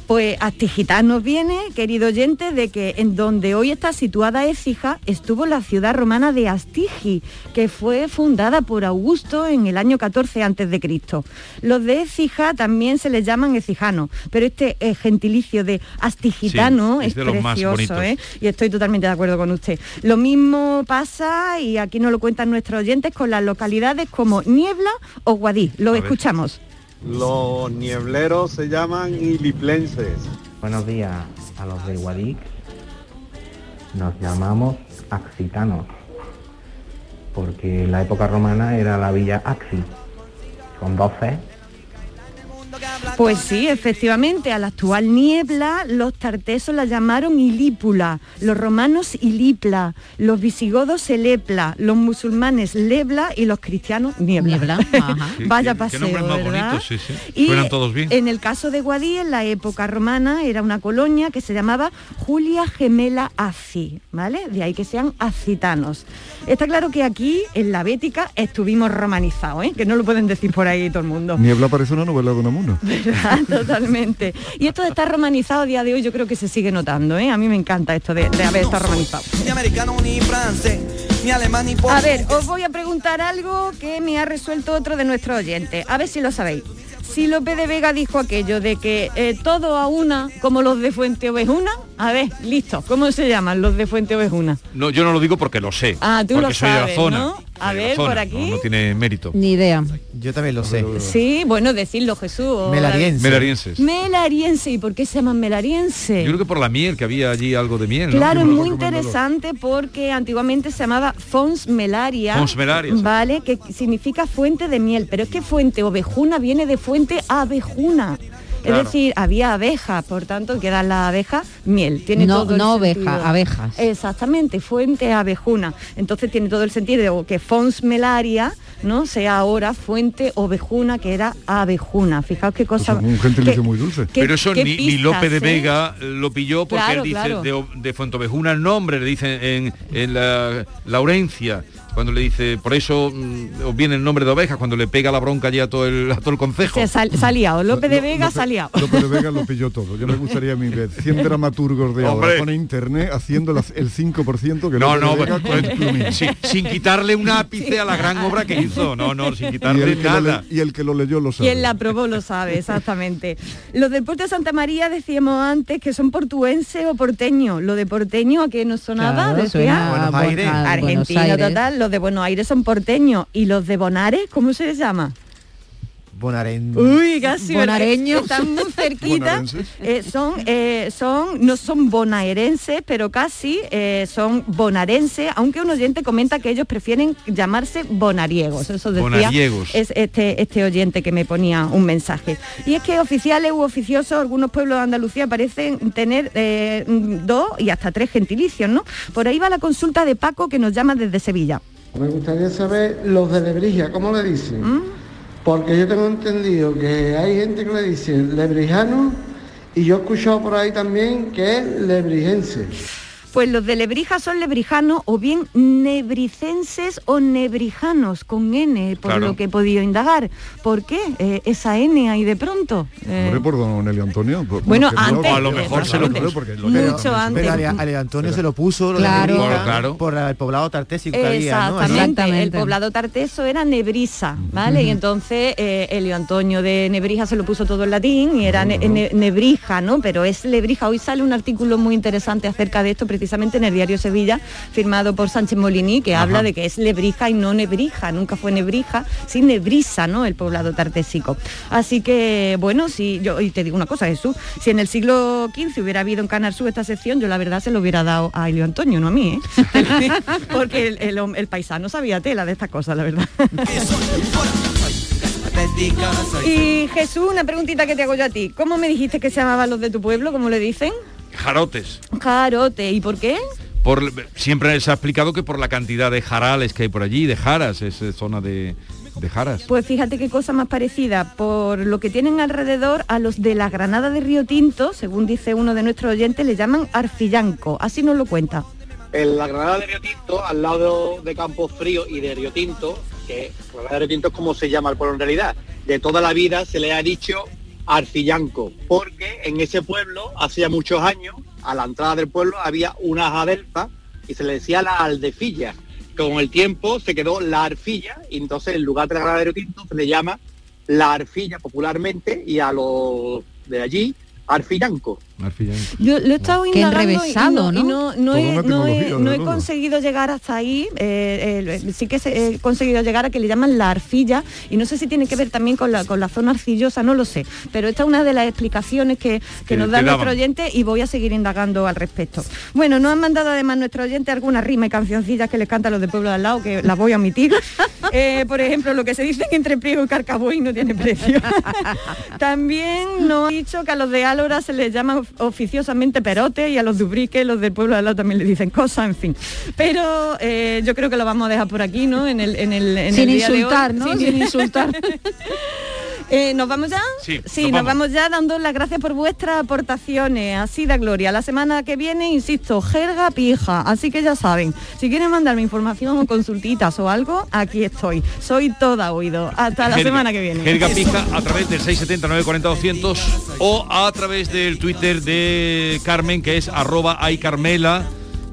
Pues Astigitanos viene, querido oyente, de que en donde hoy está situada Écija estuvo la ciudad romana de Astigi, que fue fundada por Augusto en el año 14 antes de Cristo. Los de Écija también se les llaman ecijanos, pero este eh, gentilicio de Astigitano Sí, es es, de precioso. ¿eh? Y estoy totalmente de acuerdo con usted. Lo mismo pasa, y aquí nos lo cuentan nuestros oyentes, con las localidades como Niebla o Lo escuchamos. Los niebleros se llaman iliplenses. Buenos días a los de Guadic. Nos llamamos Axitanos, porque en la época romana era la villa Axi, con dos C. Pues sí, efectivamente, a la actual niebla los tartesos la llamaron Ilípula, los romanos Ilipla, los visigodos Elepla, los musulmanes Lebla y los cristianos Niebla. Niebla, [laughs] ajá. Qué- Vaya paseo, Qué más ¿verdad? bonitos, sí, sí. Y Suenan todos bien. en el caso de Guadí, en la época romana, era una colonia que se llamaba Julia Gemela Aci, ¿vale? De ahí que sean acitanos. Está claro que aquí, en la Bética, estuvimos romanizados, ¿eh? Que no lo pueden decir por ahí todo el mundo. Niebla parece una novela de Unamuno. [laughs] ¿verdad? Totalmente. Y esto de estar romanizado a día de hoy yo creo que se sigue notando, ¿eh? A mí me encanta esto de, de haber estado romanizado. Ni americano ni francés, ni alemán ni A ver, os voy a preguntar algo que me ha resuelto otro de nuestros oyentes. A ver si lo sabéis. Si López de Vega dijo aquello de que eh, todo a una, como los de Fuente Ovejuna, a ver, listo, ¿cómo se llaman los de Fuente Ovejuna? No, yo no lo digo porque lo sé. Ah, tú porque lo soy sabes, de la zona. ¿no? A ver, por aquí. No, tiene mérito. Ni idea. Yo también lo sé. Sí, bueno, decirlo Jesús. o- Melariense. Melarienses. Melariense. ¿Y por qué se llaman melariense? Yo creo que por la miel, que había allí algo de miel. ¿no? Claro, es muy interesante porque antiguamente se llamaba Fons Melaria. Fons Melaria. Vale, que significa fuente de miel. Pero es que fuente ovejuna viene de fuente abejuna. Claro. Es decir, había abejas, por tanto, que dan las abejas miel. Tiene No- todo el no sentido. oveja, abejas. Exactamente, fuente abejuna. Entonces tiene todo el sentido que Fons Melaria, ¿no? Sea ahora fuente ovejuna, que era abejuna. Fijaos qué cosa. Un gentilicio muy dulce. Pero eso ni, ni pistas, Lope de ¿eh? Vega lo pilló porque Claro, él dice claro. de, de Fuentovejuna el nombre, le dicen en, en la Laurencia, cuando le dice, por eso mm, os viene el nombre de ovejas, cuando le pega la bronca allí a todo el, a todo el concejo. Se sal- liado. López de Vega ha liado. López de Vega lo pilló todo. Yo me [laughs] gustaría a mí ver 100 dramaturgos de ahora con internet haciendo las- el 5% que No, no, de Vega pues, con el plumín. sin, sin quitarle un ápice a la gran obra que hizo, no, no, sin quitarle nada. le- y el que lo leyó lo sabe. Quien la probó lo sabe, exactamente. Los puerto de Santa María decíamos antes que son portuenses o porteños. Lo de porteño a que nos sonaba, Claro, decía. suena a Buenos Bu- Aires. a Buenos Argentino Aires. total. Los de Buenos Aires son porteños. ¿Y los de Bonares cómo se les llama? Bonaren. Uy, casi. Bonareños. Están muy cerquita. Eh, son, eh, son, no son bonaerenses, pero casi eh, son bonarenses, aunque un oyente comenta que ellos prefieren llamarse bonariegos. Eso decía Bonariegos. es este, este oyente que me ponía un mensaje. Y es que oficiales u oficiosos, algunos pueblos de Andalucía parecen tener eh, dos y hasta tres gentilicios, ¿no? Por ahí va la consulta de Paco que nos llama desde Sevilla. Me gustaría saber los de Lebrija, ¿cómo le dicen? ¿Mm? Porque yo tengo entendido que hay gente que le dice lebrijano y yo he escuchado por ahí también que es lebrijense. Pues los de Lebrija son lebrijanos o bien nebricenses o nebrijanos con N, por Claro. lo que he podido indagar. ¿Por qué eh, esa N ahí de pronto? Eh, Hombre, por don Elio Antonio. Por- Bueno, que no- antes, O a lo mejor se lo puso. porque lo Mucho antes. Pero Ale, Ale Antonio se lo puso lo de Claro. Lebrija, Claro. por el poblado tartésico que había, ¿no? Exactamente, el poblado tarteso era Nebrisa, ¿vale? Y entonces eh, Elio Antonio de Nebrija se lo puso todo en latín y era ne- ne- Nebrija, ¿no? Pero es Lebrija. Hoy sale un artículo muy interesante acerca de esto, precisamente en el diario Sevilla, firmado por Sánchez Molini, que habla de que es Lebrija y no Nebrija, nunca fue Nebrija, sí Nebrisa, ¿no? El poblado tartésico. Así que, bueno, si yo, y te digo una cosa, Jesús, si en el siglo XV hubiera habido en Canal Sur esta sección, yo la verdad se lo hubiera dado a Elio Antonio, no a mí, ¿eh? [laughs] Porque el, el hom- el paisano sabía tela de estas cosas, la verdad. [laughs] Y Jesús, una preguntita que te hago yo a ti. ¿Cómo me dijiste que se llamaban los de tu pueblo? ¿Cómo le dicen? Jarotes. Jarote. ¿Y por qué? Por, siempre se ha explicado que por la cantidad de jarales que hay por allí, de jaras, es zona de, de jaras. Pues fíjate qué cosa más parecida, por lo que tienen alrededor a los de la Granada de Río Tinto, según dice uno de nuestros oyentes, le llaman arfillanco, así nos lo cuenta. En la Granada de Río Tinto, al lado de Campos Frío y de Río Tinto, que Granada de Río Tinto es como se llama el pueblo en realidad, de toda la vida se le ha dicho Arcillanco, porque en ese pueblo, hacía muchos años, a la entrada del pueblo había unas adelfas y se le decía la aldefilla. Con el tiempo se quedó la arfilla y entonces en lugar de la Granada de Río Tinto se le llama la arfilla popularmente y a los de allí Arfillanco. Yo lo he estado Qué indagando y- no, y no, no he, no he- no conseguido llegar hasta ahí. eh, eh, sí que se- he conseguido llegar a que le llaman la arcilla y no sé si tiene que ver también con la, con la zona arcillosa, no lo sé. Pero esta es una de las explicaciones que, que Que nos da nuestro daban. oyente y voy a seguir indagando al respecto. Bueno, nos han mandado además nuestro oyente algunas rimas y cancioncillas que les cantan los de pueblo de al lado, que las voy a omitir. [laughs] Eh, por ejemplo, lo que se dicen entre Priego y Carcaboy no tiene precio. [laughs] También nos ha dicho que a los de Álora se les llama of- oficiosamente perote y a los de Ubrique, los del pueblo de al lado también le dicen cosas, en fin. Pero eh, yo creo que lo vamos a dejar por aquí, ¿no? En el, en el, en Sin el día de hoy. insultar, ¿no? Sin insultar. [laughs] Eh, ¿Nos vamos ya? Sí, Sí, nos nos vamos. vamos ya dando las gracias por vuestras aportaciones. Así da gloria. La semana que viene, insisto, jerga pija. Así que ya saben, si quieren mandarme información o consultitas o algo, aquí estoy. Soy toda oído. Hasta la Jerga- semana que viene. Jerga Pija a través del 670 940 200 o a través del Twitter de Carmen que es arroba aycarmela As,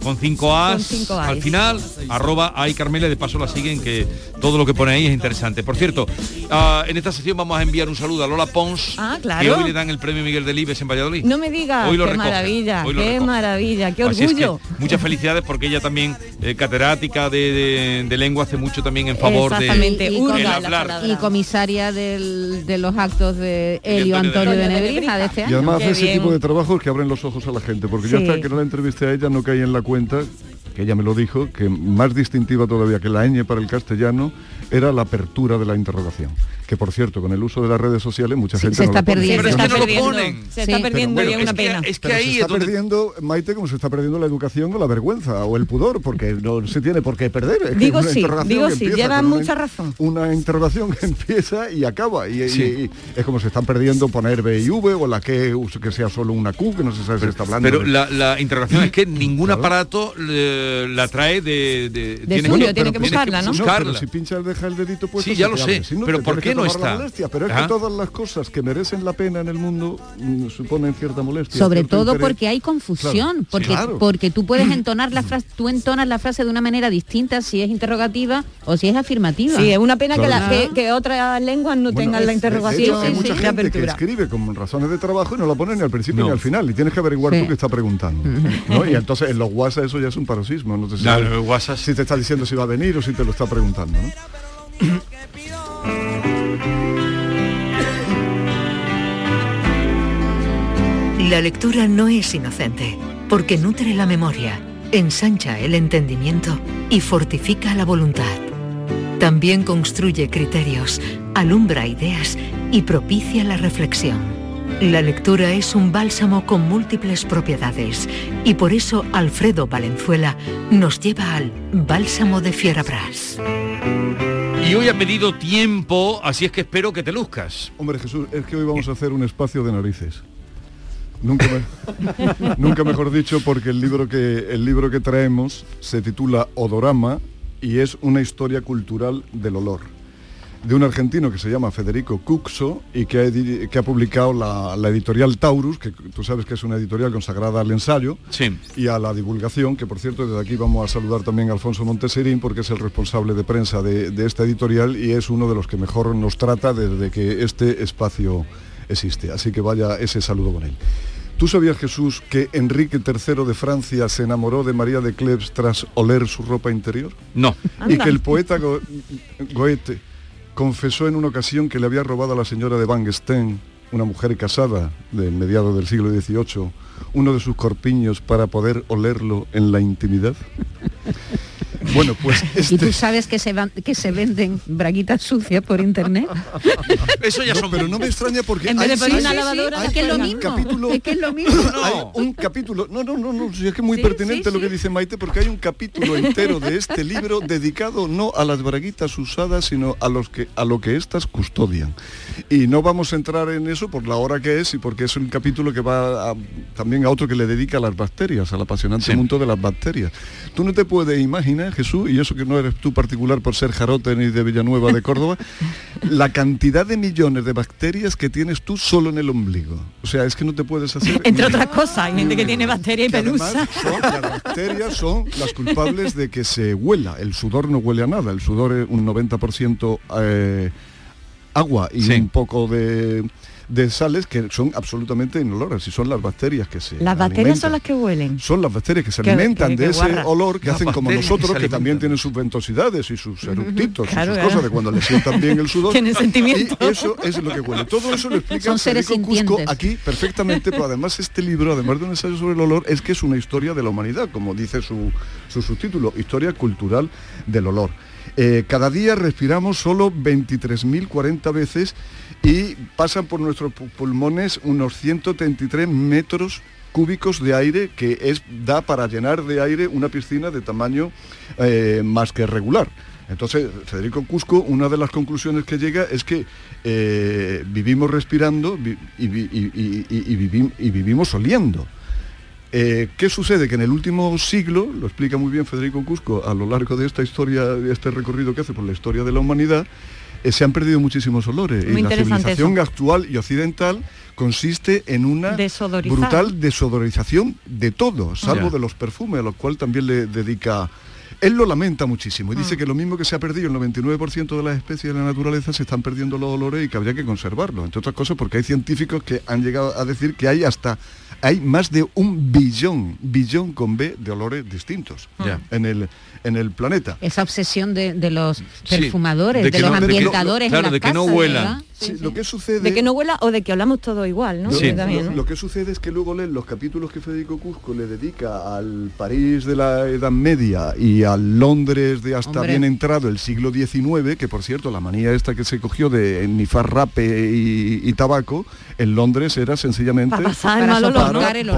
Con cinco As. al final, arroba ay Carmela, de paso la siguen, que todo lo que pone ahí es interesante. Por cierto, ah, en esta sesión vamos a enviar un saludo a Lola Pons, Ah, claro. que hoy le dan el premio Miguel Delibes en Valladolid. No me digas, Hoy lo qué recoge, maravilla, hoy lo qué recoge. maravilla, qué Así es que orgullo. muchas felicidades porque ella también, eh, catedrática de, de- de lengua, hace mucho también en favor de Exactamente, la hablar. y comisaria del- de los actos de Helio Antonio de Nebrija de este Y además Qué ese bien. tipo de trabajos que abren los ojos a la gente, porque yo Sí. hasta que no la entrevisté a ella no caí en la cuenta, que ella me lo dijo, que más distintiva todavía que la ñ para el castellano era la apertura de la interrogación. Que por cierto, con el uso de las redes sociales mucha gente se no está lo perdiendo. se está no lo ponen. se está Sí. perdiendo Pero y es bueno, una es que- pena. es que Pero se ahí está es donde- perdiendo, Maite, como se está perdiendo la educación o la vergüenza o el pudor, porque no se tiene por qué perder. Es que Digo es una sí, interrogación digo que sí, empieza lleva una mucha in- razón. Una interrogación que [laughs] empieza y acaba. Y, y- Sí. y es como se están perdiendo poner B y V o la que, que sea solo una Q, que no se sabe si está hablando. Pero de- la, la interrogación es que ningún Claro. aparato eh, la trae de... de, suyo, que- tiene que buscarla, ¿no? Buscarla. pero deja el dedito puesto Sí, ya te lo sé, Si no, pero te ¿por tienes qué que no está? molestia. Pero es Ah. que todas las cosas que merecen la pena en el mundo mm, suponen cierta molestia. Sobre todo interés. porque hay confusión, Claro, porque, claro. porque tú puedes [clears throat] entonar la frase, tú entonas la frase de una manera distinta si es interrogativa o si es afirmativa. Sí, es una pena que, la- Claro. que, que otras lenguas no Bueno, tengan la es- interrogación hecho, hay sí, mucha gente que escribe con razones de trabajo y no la pone ni al principio No. ni al final y tienes que averiguar Sí. tú qué está preguntando ¿no? y entonces en los WhatsApp eso ya es un paroxismo no sé si, te está diciendo si va a venir o si te lo está preguntando ¿no? La lectura no es inocente, porque nutre la memoria, ensancha el entendimiento y fortifica la voluntad. También construye criterios, alumbra ideas y propicia la reflexión. La lectura es un bálsamo con múltiples propiedades y por eso Alfredo Valenzuela nos lleva al Bálsamo de Fierabras. Y hoy ha pedido tiempo, así es que espero que te luzcas. Hombre Jesús, es que hoy vamos a hacer un espacio de narices. Nunca, [laughs] nunca mejor dicho, porque el libro, que, el libro que traemos se titula Odorama y es una historia cultural del olor. De un argentino que se llama Federico Cuxo y que ha, edi- que ha publicado la, la editorial Taurus, que tú sabes que es una editorial consagrada al ensayo Sí. y a la divulgación, que por cierto desde aquí vamos a saludar también a Alfonso Monteserín porque es el responsable de prensa de, de esta editorial y es uno de los que mejor nos trata desde que este espacio existe. Así que vaya ese saludo con él. ¿Tú sabías, Jesús, que Enrique III de Francia se enamoró de María de Cleves tras oler su ropa interior? No. Y Anda. que el poeta Go- Goethe confesó en una ocasión que le había robado a la señora de Van Gesteen, una mujer casada de mediados del siglo XVIII, uno de sus corpiños para poder olerlo en la intimidad. Bueno, pues [laughs] Y este... tú sabes que se, van, que se venden braguitas sucias por internet. [laughs] Eso ya No, son... pero no me extraña porque En vez de hay- poner una lavadora, hay es que es lo un mismo. capítulo- Es que es lo mismo. [laughs] Hay un capítulo, no, no, no, no, es que es muy Sí, pertinente sí, lo que dice Maite, porque hay un capítulo entero de este libro dedicado no a las braguitas usadas, sino a los que a lo que éstas custodian. Y no vamos a entrar en eso por la hora que es y porque es un capítulo que va a- también a otro que le dedica a las bacterias, al apasionante Sí. mundo de las bacterias. Tú no te puedes imaginar, Jesús, y eso que no eres tú particular por ser jarote ni de Villanueva de Córdoba, [laughs] la cantidad de millones de bacterias que tienes tú solo en el ombligo. O sea, es que no te puedes hacer [laughs] Entre otras cosas, hay gente que tiene bacteria y pelusa. son- las bacterias son las culpables de que se huela. El sudor no huele a nada. El sudor es un 90% eh, agua y Sí. un poco de, de sales que son absolutamente inoloras y son las bacterias que se Las bacterias alimentan. son las que huelen. Son las bacterias que se alimentan de ese guarra. olor que Las hacen como nosotros, que, también tienen sus ventosidades y sus eructitos Claro, y sus claro. cosas de cuando le sientan bien el sudor. Tienen sentimientos. Y eso es lo que huele. Todo eso lo explica Son seres Federico Cusco aquí perfectamente, pero además este libro, además de un ensayo sobre el olor, es que es una historia de la humanidad, como dice su, su subtítulo, Historia Cultural del Olor. Eh, cada día respiramos solo 23.040 veces y pasan por nuestros pu- pulmones unos 133 metros cúbicos de aire que es, da para llenar de aire una piscina de tamaño eh, más que regular. Entonces, Federico Cusco, una de las conclusiones que llega es que eh, vivimos respirando y vivimos oliendo. Eh, ¿Qué sucede? Que en el último siglo, lo explica muy bien Federico Cusco a lo largo de esta historia, de este recorrido que hace por la historia de la humanidad, eh, se han perdido muchísimos olores. Muy y la civilización eso. actual y occidental consiste en una brutal desodorización de todo, salvo Ya. de los perfumes, a los cuales también le dedica... Él lo lamenta muchísimo y dice Mm. que lo mismo que se ha perdido el 99% de las especies de la naturaleza se están perdiendo los olores y que habría que conservarlos, entre otras cosas porque hay científicos que han llegado a decir que hay hasta hay más de un billón, billón con B de olores distintos Ya. en el en el planeta. Esa obsesión de, de los Sí, perfumadores, de los no- de que no- ambientadores claro, en de que no casas. ¿verdad? Sí, Lo que sucede De que no huela o de que hablamos todo igual, ¿no? Lo, También, lo- ¿no? lo que sucede es que luego leen los capítulos que Federico Cusco le dedica al París de la Edad Media y al Londres de hasta Hombre. bien entrado el siglo XIX, que por cierto la manía esta que se cogió de nifar rape y, y tabaco, en Londres era sencillamente Para pasar Para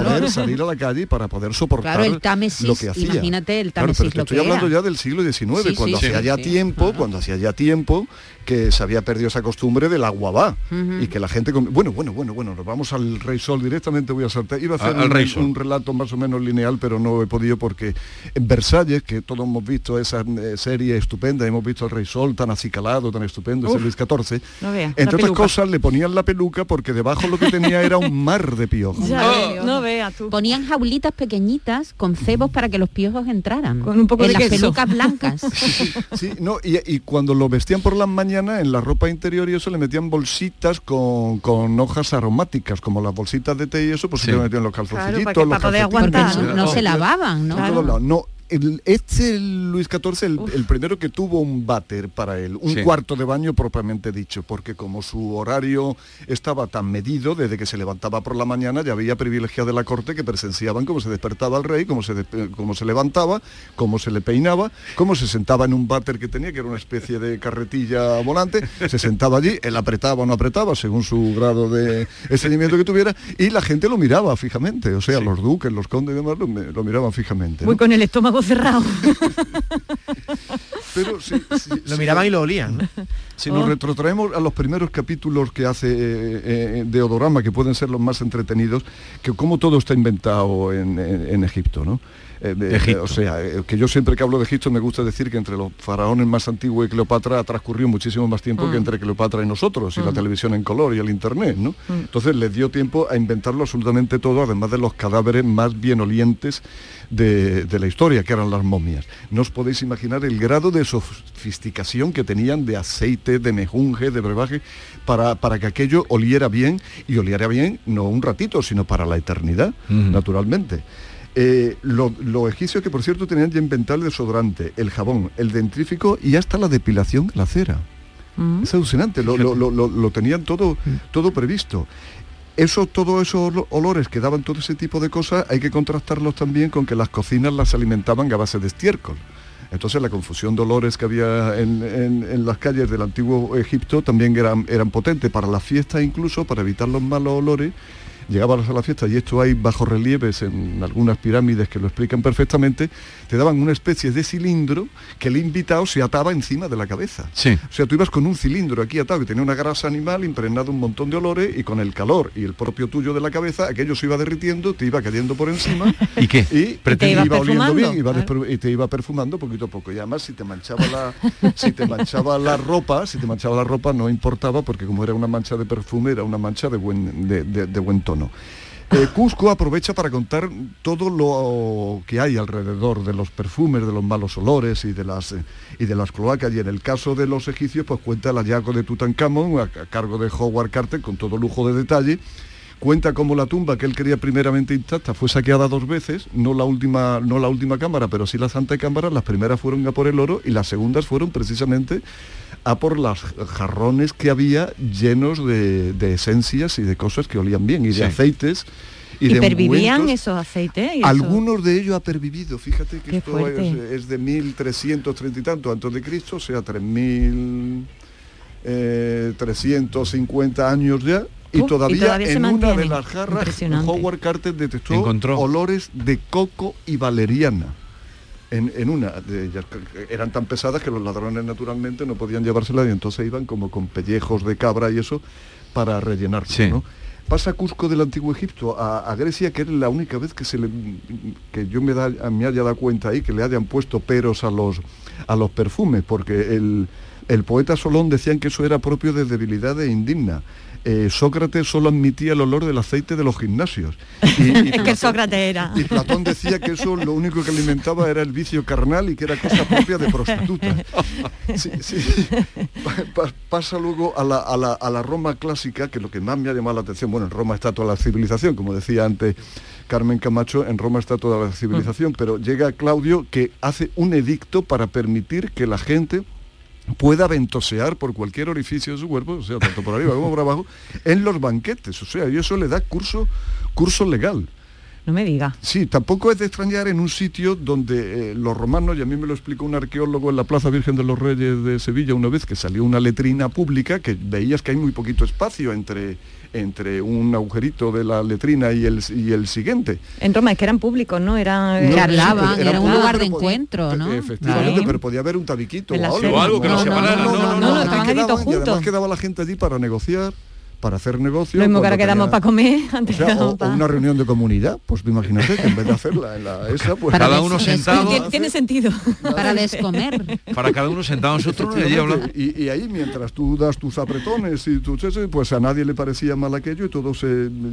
poder salir a la calle y para poder soportar Claro, el Támesis, lo que hacía. imagínate el Claro, Támesis pero te lo estoy que hablando era. ya del siglo XIX, Sí, cuando sí, hacía sí, ya sí, tiempo, cuando hacía ya tiempo que se había perdido esa costumbre del agua va Ujú. y que la gente com- bueno bueno bueno bueno nos vamos al Rey Sol directamente voy a saltar iba a hacer Al- al un, Rey Sol. un relato más o menos lineal pero no he podido porque en Versalles que todos hemos visto esa eh, serie estupenda hemos visto al Rey Sol tan acicalado tan estupendo ese Uf, Luis XIV no vea, la entre otras peluca. cosas le ponían la peluca porque debajo lo que tenía era un mar de piojos Ya [laughs] no veas tú. Ponían jaulitas pequeñitas con cebos para que los piojos entraran. Con un poco en de las queso. pelucas blancas. [laughs] Sí, no, y, y cuando lo vestían por las mañanas, en la ropa interior y eso le metían bolsitas con, con hojas aromáticas, como las bolsitas de té y eso, pues Sí. se le metían los Claro, calzoncillitos, para que- los para poder aguantar, no, no se lavaban. No, el- este Luis XIV, el, el primero que tuvo un váter para él, un Sí. cuarto de baño propiamente dicho, porque como su horario estaba tan medido, desde que se levantaba por la mañana ya había privilegiados de la corte que presenciaban cómo se despertaba el rey, cómo se, de- cómo se levantaba, cómo se le peinaba, cómo se sentaba en un váter que tenía, que era una especie de carretilla volante, se sentaba allí, él apretaba o no apretaba, según su grado de estreñimiento que tuviera, y la gente lo miraba fijamente, o sea, los duques, los condes y demás lo, lo miraban fijamente. ¿no? Voy con el estómago cerrado. [laughs] Pero sí, sí, Lo miraban y lo olían. ¿no? Si nos Oh. retrotraemos a los primeros capítulos que hace eh, eh, de Odorama, que pueden ser los más entretenidos, que como todo está inventado en, en- en Egipto, ¿no? Eh, o sea, eh, que yo siempre que hablo de Egipto me gusta decir que entre los faraones más antiguos y Cleopatra ha transcurrido muchísimo más tiempo Mm. que entre Cleopatra y nosotros, y la televisión en color y el internet, ¿no? Mm. Entonces les dio tiempo a inventarlo absolutamente todo, además de los cadáveres más bien olientes de, de la historia, que eran las momias. No os podéis imaginar el grado de sofisticación que tenían de aceite, de mejunje, de brebaje, para, para que aquello oliera bien, y oliera bien no un ratito, sino para la eternidad, naturalmente. Eh, lo- los egipcios que por cierto tenían ya inventado el desodorante, el jabón, el dentrífico y hasta la depilación de la cera. Mm. Es alucinante, lo, lo- lo- lo- lo tenían todo, todo previsto. Eso, todos esos olo- olores que daban todo ese tipo de cosas, hay que contrastarlos también con que las cocinas las alimentaban a base de estiércol. Entonces la confusión de olores que había en, en- en las calles del antiguo Egipto también eran, eran potentes para las fiestas incluso, para evitar los malos olores. Llegabas a la fiesta y esto hay bajo relieves en algunas pirámides que lo explican perfectamente, te daban una especie de cilindro que el invitado se ataba encima de la cabeza. Sí. O sea, tú ibas con un cilindro aquí atado que tenía una grasa animal impregnado un montón de olores y con el calor y el propio tuyo de la cabeza, aquello se iba derritiendo, te iba cayendo por encima [laughs] ¿Y qué? y te iba oliendo bien iba desper- y te iba perfumando poquito a poco. Y además si te manchaba la, si te manchaba la ropa, si te manchaba la ropa no importaba porque como era una mancha de perfume, era una mancha de buen, de, de- de buen tono. Eh, Cusco aprovecha para contar todo lo que hay alrededor de los perfumes, de los malos olores y de las y de las cloacas. Y en el caso de los egipcios, pues cuenta el hallazgo de Tutankamón a, a cargo de Howard Carter con todo lujo de detalle. Cuenta cómo la tumba que él quería primeramente intacta fue saqueada dos veces, no la última, no la última cámara, pero sí la Santa Cámara. Las primeras fueron a por el oro y las segundas fueron precisamente a por los jarrones que había llenos de, de esencias y de cosas que olían bien y Sí. de aceites y, Y de pervivían esos aceites. y eso. Algunos de ellos ha pervivido, fíjate que Qué esto es, es de 1330 y tanto antes de Cristo, o sea, 3350 años ya. Y Uh, y todavía, todavía en una de las jarras. Howard Carter detectó Encontró. olores de coco y valeriana. En, en una de ellas, eran tan pesadas que los ladrones naturalmente no podían llevárselas y entonces iban como con pellejos de cabra y eso para rellenarlo. Sí. ¿no? Pasa Cusco del antiguo Egipto a, a Grecia, que es la única vez que se le que yo me, da, me haya dado cuenta ahí que le hayan puesto peros a los a los perfumes, porque el El poeta Solón decían que eso era propio de debilidad e indigna. Eh, Sócrates solo admitía el olor del aceite de los gimnasios. Y, y [laughs] es que Sócrates era. y Platón decía que eso lo único que alimentaba era el vicio carnal y que era cosa propia de prostitutas. Sí, sí. Pa- pa- pasa luego a la, a la- a la Roma clásica, que lo que más me ha llamado la atención, bueno, en Roma está toda la civilización, como decía antes Carmen Camacho, en Roma está toda la civilización, pero llega Claudio que hace un edicto para permitir que la gente pueda ventosear por cualquier orificio de su cuerpo, o sea, tanto por arriba como por abajo, en los banquetes. O sea, y eso le da curso, curso legal. No me diga. Sí, tampoco es de extrañar en un sitio donde eh, los romanos, y a mí me lo explicó un arqueólogo en la Plaza Virgen de los Reyes de Sevilla una vez que salió una letrina pública, que veías que hay muy poquito espacio entre, entre un agujerito de la letrina y el, y el siguiente. En Roma es que eran públicos, ¿no? Eran No, Charlaban, sí, era, un lugar de encuentro, ¿no? Efectivamente, Claro. pero podía haber un tabiquito o algo. que no, los separara, No, no, no, no, no, no, quedaba la gente allí para hacer negocio. Lo mismo que ahora quedamos para comer, [laughs] o, antes sea, o- pa- una reunión de comunidad, pues imagínate que en vez de hacerla en la esa, pues Para Cada uno sentado. Tiene, tiene sentido. Para descomer. Para cada uno sentado en su trono y ahí mientras tú das tus apretones y tus pues a nadie le parecía mal aquello y todo se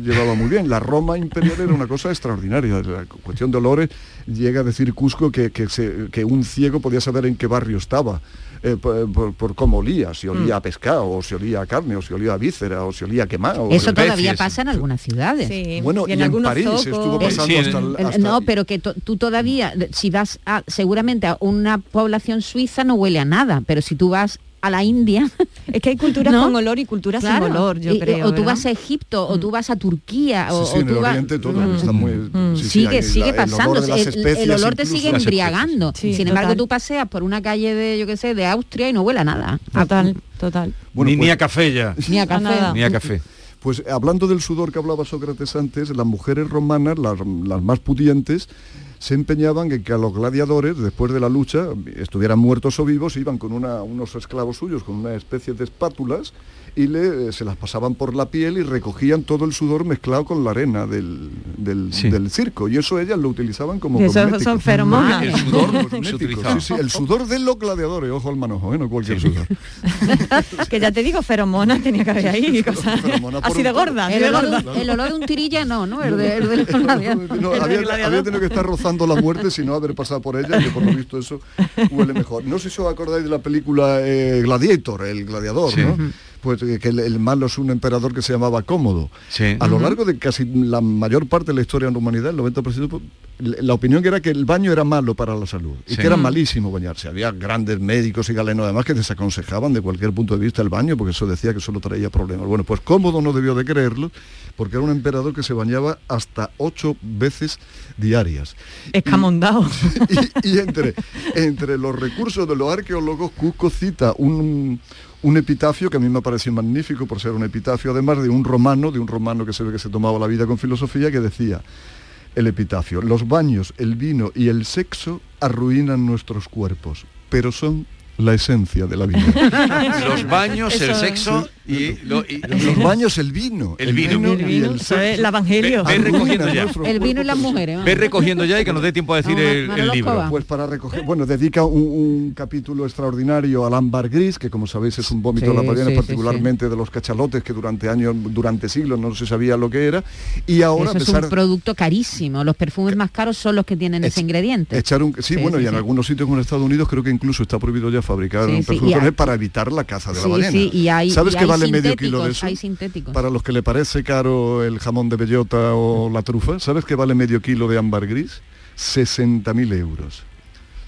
llevaba muy bien. La Roma imperial era una cosa extraordinaria. La cuestión de olores llega a decir Cusco que, que, se- que un ciego podía saber en qué barrio estaba. Eh, por, por- por cómo olía, si olía Mm. a pescado, o si olía a carne, o si olía a víscera, o si olía a quemado. Eso todavía pasa en algunas ciudades. Sí, Bueno, y en, París estuvo pasando hasta, el- Eh, hasta- No, pero que tú todavía, si vas a, seguramente a una población suiza no huele a nada, pero si tú vas a la India... [laughs] Es que hay culturas ¿no? con olor y culturas Claro, sin olor, yo y- creo. O tú ¿verdad? vas a Egipto, o tú vas a Turquía, o, Sí, sí, o en el vas- Oriente todo Mm. está muy... sí, sí, sigue, la- sigue el olor pasando, de las el, olor te sigue embriagando. Sin embargo, total. tú paseas por una calle de, yo qué sé, de Austria y no huele a nada. Total, total. Bueno, ni, pues- ni a café ya. [laughs] Ni a café. Ni a café. Pues hablando del sudor que hablaba Sócrates antes, las mujeres romanas, las, las más pudientes, se empeñaban en que a los gladiadores, después de la lucha, estuvieran muertos o vivos, iban con una- unos esclavos suyos con una especie de espátulas y le, eh, se las pasaban por la piel y recogían todo el sudor mezclado con la arena del, del, del circo. Y eso ellas lo utilizaban como eso son feromonas. El sudor [laughs] sí, sí, el sudor de los gladiadores, ojo al manojo, ¿eh? no cualquier sudor. [laughs] que ya te digo, feromonas tenía que haber ahí. Cosas, así de gorda, El de olor, gorda. de un, el olor de un tirilla no, ¿no? El de, el de los gladiadores. No, había, había tenido que estar rozando la muerte si no haber pasado por ella, que por lo visto eso huele mejor. No sé si os acordáis de la película eh, Gladiator, el gladiador, Sí. ¿no? Pues eh, que el, el malo es un emperador que se llamaba Cómodo. Sí. A lo largo de casi la mayor parte de la historia de la humanidad, el 90%, pues, la opinión que era que el baño era malo para la salud y Sí. que era malísimo bañarse. Había grandes médicos y galenos además que desaconsejaban de cualquier punto de vista el baño porque eso decía que solo traía problemas. Bueno, pues Cómodo no debió de creerlo porque era un emperador que se bañaba hasta ocho veces diarias. Escamondado. Y, y entre, entre los recursos de los arqueólogos, Cusco cita un, un epitafio que a mí me pareció magnífico por ser un epitafio, además de un romano, de un romano que se ve que se tomaba la vida con filosofía, que decía el epitafio, los baños, el vino y el sexo arruinan nuestros cuerpos, pero son la esencia de la vida. [laughs] Los baños, el sexo y, lo- y- Los baños, el vino, El vino. El vino, y el sexo. evangelio. Ve- ve recogiendo ya. nuestro El vino y las mujeres. Ve recogiendo ya y que nos dé tiempo a decir No, el, libro. Pues para recoger, bueno, dedica un, un capítulo extraordinario al ámbar gris, que como sabéis es un vómito Sí, de la sí, sí, particularmente de los cachalotes, que durante años, durante siglos no se sabía lo que era. Y ahora, Eso a es pesar un producto carísimo. Los perfumes más caros son los que tienen ese ingrediente. echar un sí, Sí, bueno sí, y en sí. algunos sitios como en Estados Unidos creo que incluso está prohibido ya fabricar Sí, un sí, perfume y con hay- él para evitar la caza de Sí, la ballena. sí, y hay- ¿Sabes y qué hay vale medio kilo de sintéticos, eso? hay sintéticos. Para los que le parece caro el jamón de bellota o la trufa, ¿sabes qué vale medio kilo de ámbar gris? 60.000 euros.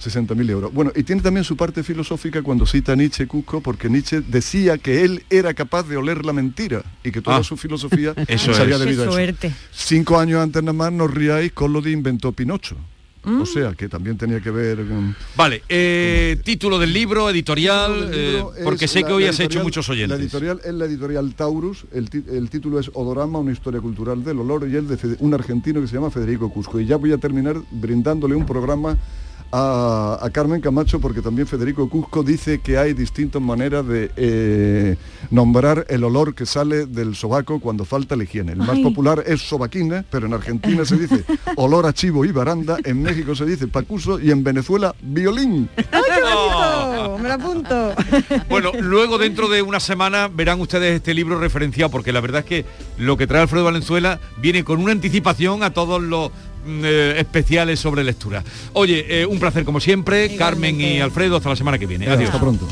60.000 euros. Bueno, y tiene también su parte filosófica cuando cita a Nietzsche Cusco, porque Nietzsche decía que él era capaz de oler la mentira y que toda Ah. su filosofía [laughs] Eso salía es. debido a Qué eso. suerte. Cinco años antes nada más, no riáis, Collodi inventó Pinocho. Mm. O sea, que también tenía que ver con... Vale, eh, título del libro, editorial, libro eh, porque sé la- que hoy la has hecho muchos La oyentes. editorial es la editorial Taurus, el, el título es Odorama, una historia cultural del olor, y es de un argentino que se llama Federico Cusco. Y ya voy a terminar brindándole un programa a, a Carmen Camacho, porque también Federico Cusco dice que hay distintas maneras de eh, nombrar el olor que sale del sobaco cuando falta la higiene. El más Ay. popular es sobaquina, pero en Argentina se dice [laughs] olor a chivo y baranda, en México se dice pacuso y en Venezuela violín. ¡Ay, qué bonito! claro, me lo apunto. Bueno, luego dentro de una semana verán ustedes este libro referenciado, porque la verdad es que lo que trae Alfredo Valenzuela viene con una anticipación a todos los eh, especiales sobre lectura. Oye, eh, un placer como siempre, Carmen y Alfredo, hasta la semana que viene. Adiós. Hasta pronto.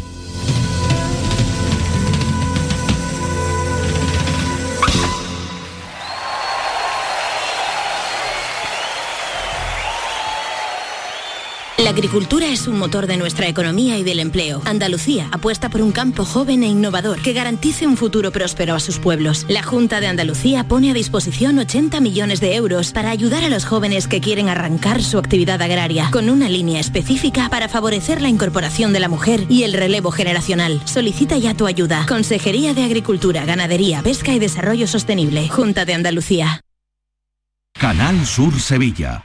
La agricultura es un motor de nuestra economía y del empleo. Andalucía apuesta por un campo joven e innovador que garantice un futuro próspero a sus pueblos. La Junta de Andalucía pone a disposición 80 millones de euros para ayudar a los jóvenes que quieren arrancar su actividad agraria, con una línea específica para favorecer la incorporación de la mujer y el relevo generacional. Solicita ya tu ayuda. Consejería de Agricultura, Ganadería, Pesca y Desarrollo Sostenible. Junta de Andalucía. Canal Sur Sevilla.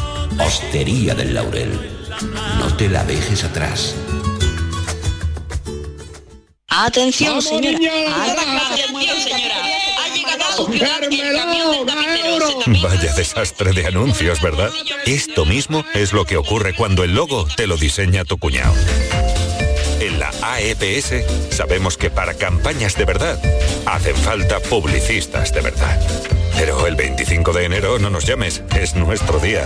Hostería del Laurel, no te la dejes atrás. Atención, señora. Vaya desastre de anuncios, ¿verdad? Esto mismo es lo que ocurre cuando el logo te lo diseña tu cuñado. En la AEPS sabemos que para campañas de verdad hacen falta publicistas de verdad. Pero el 25 de enero no nos llames, es nuestro día.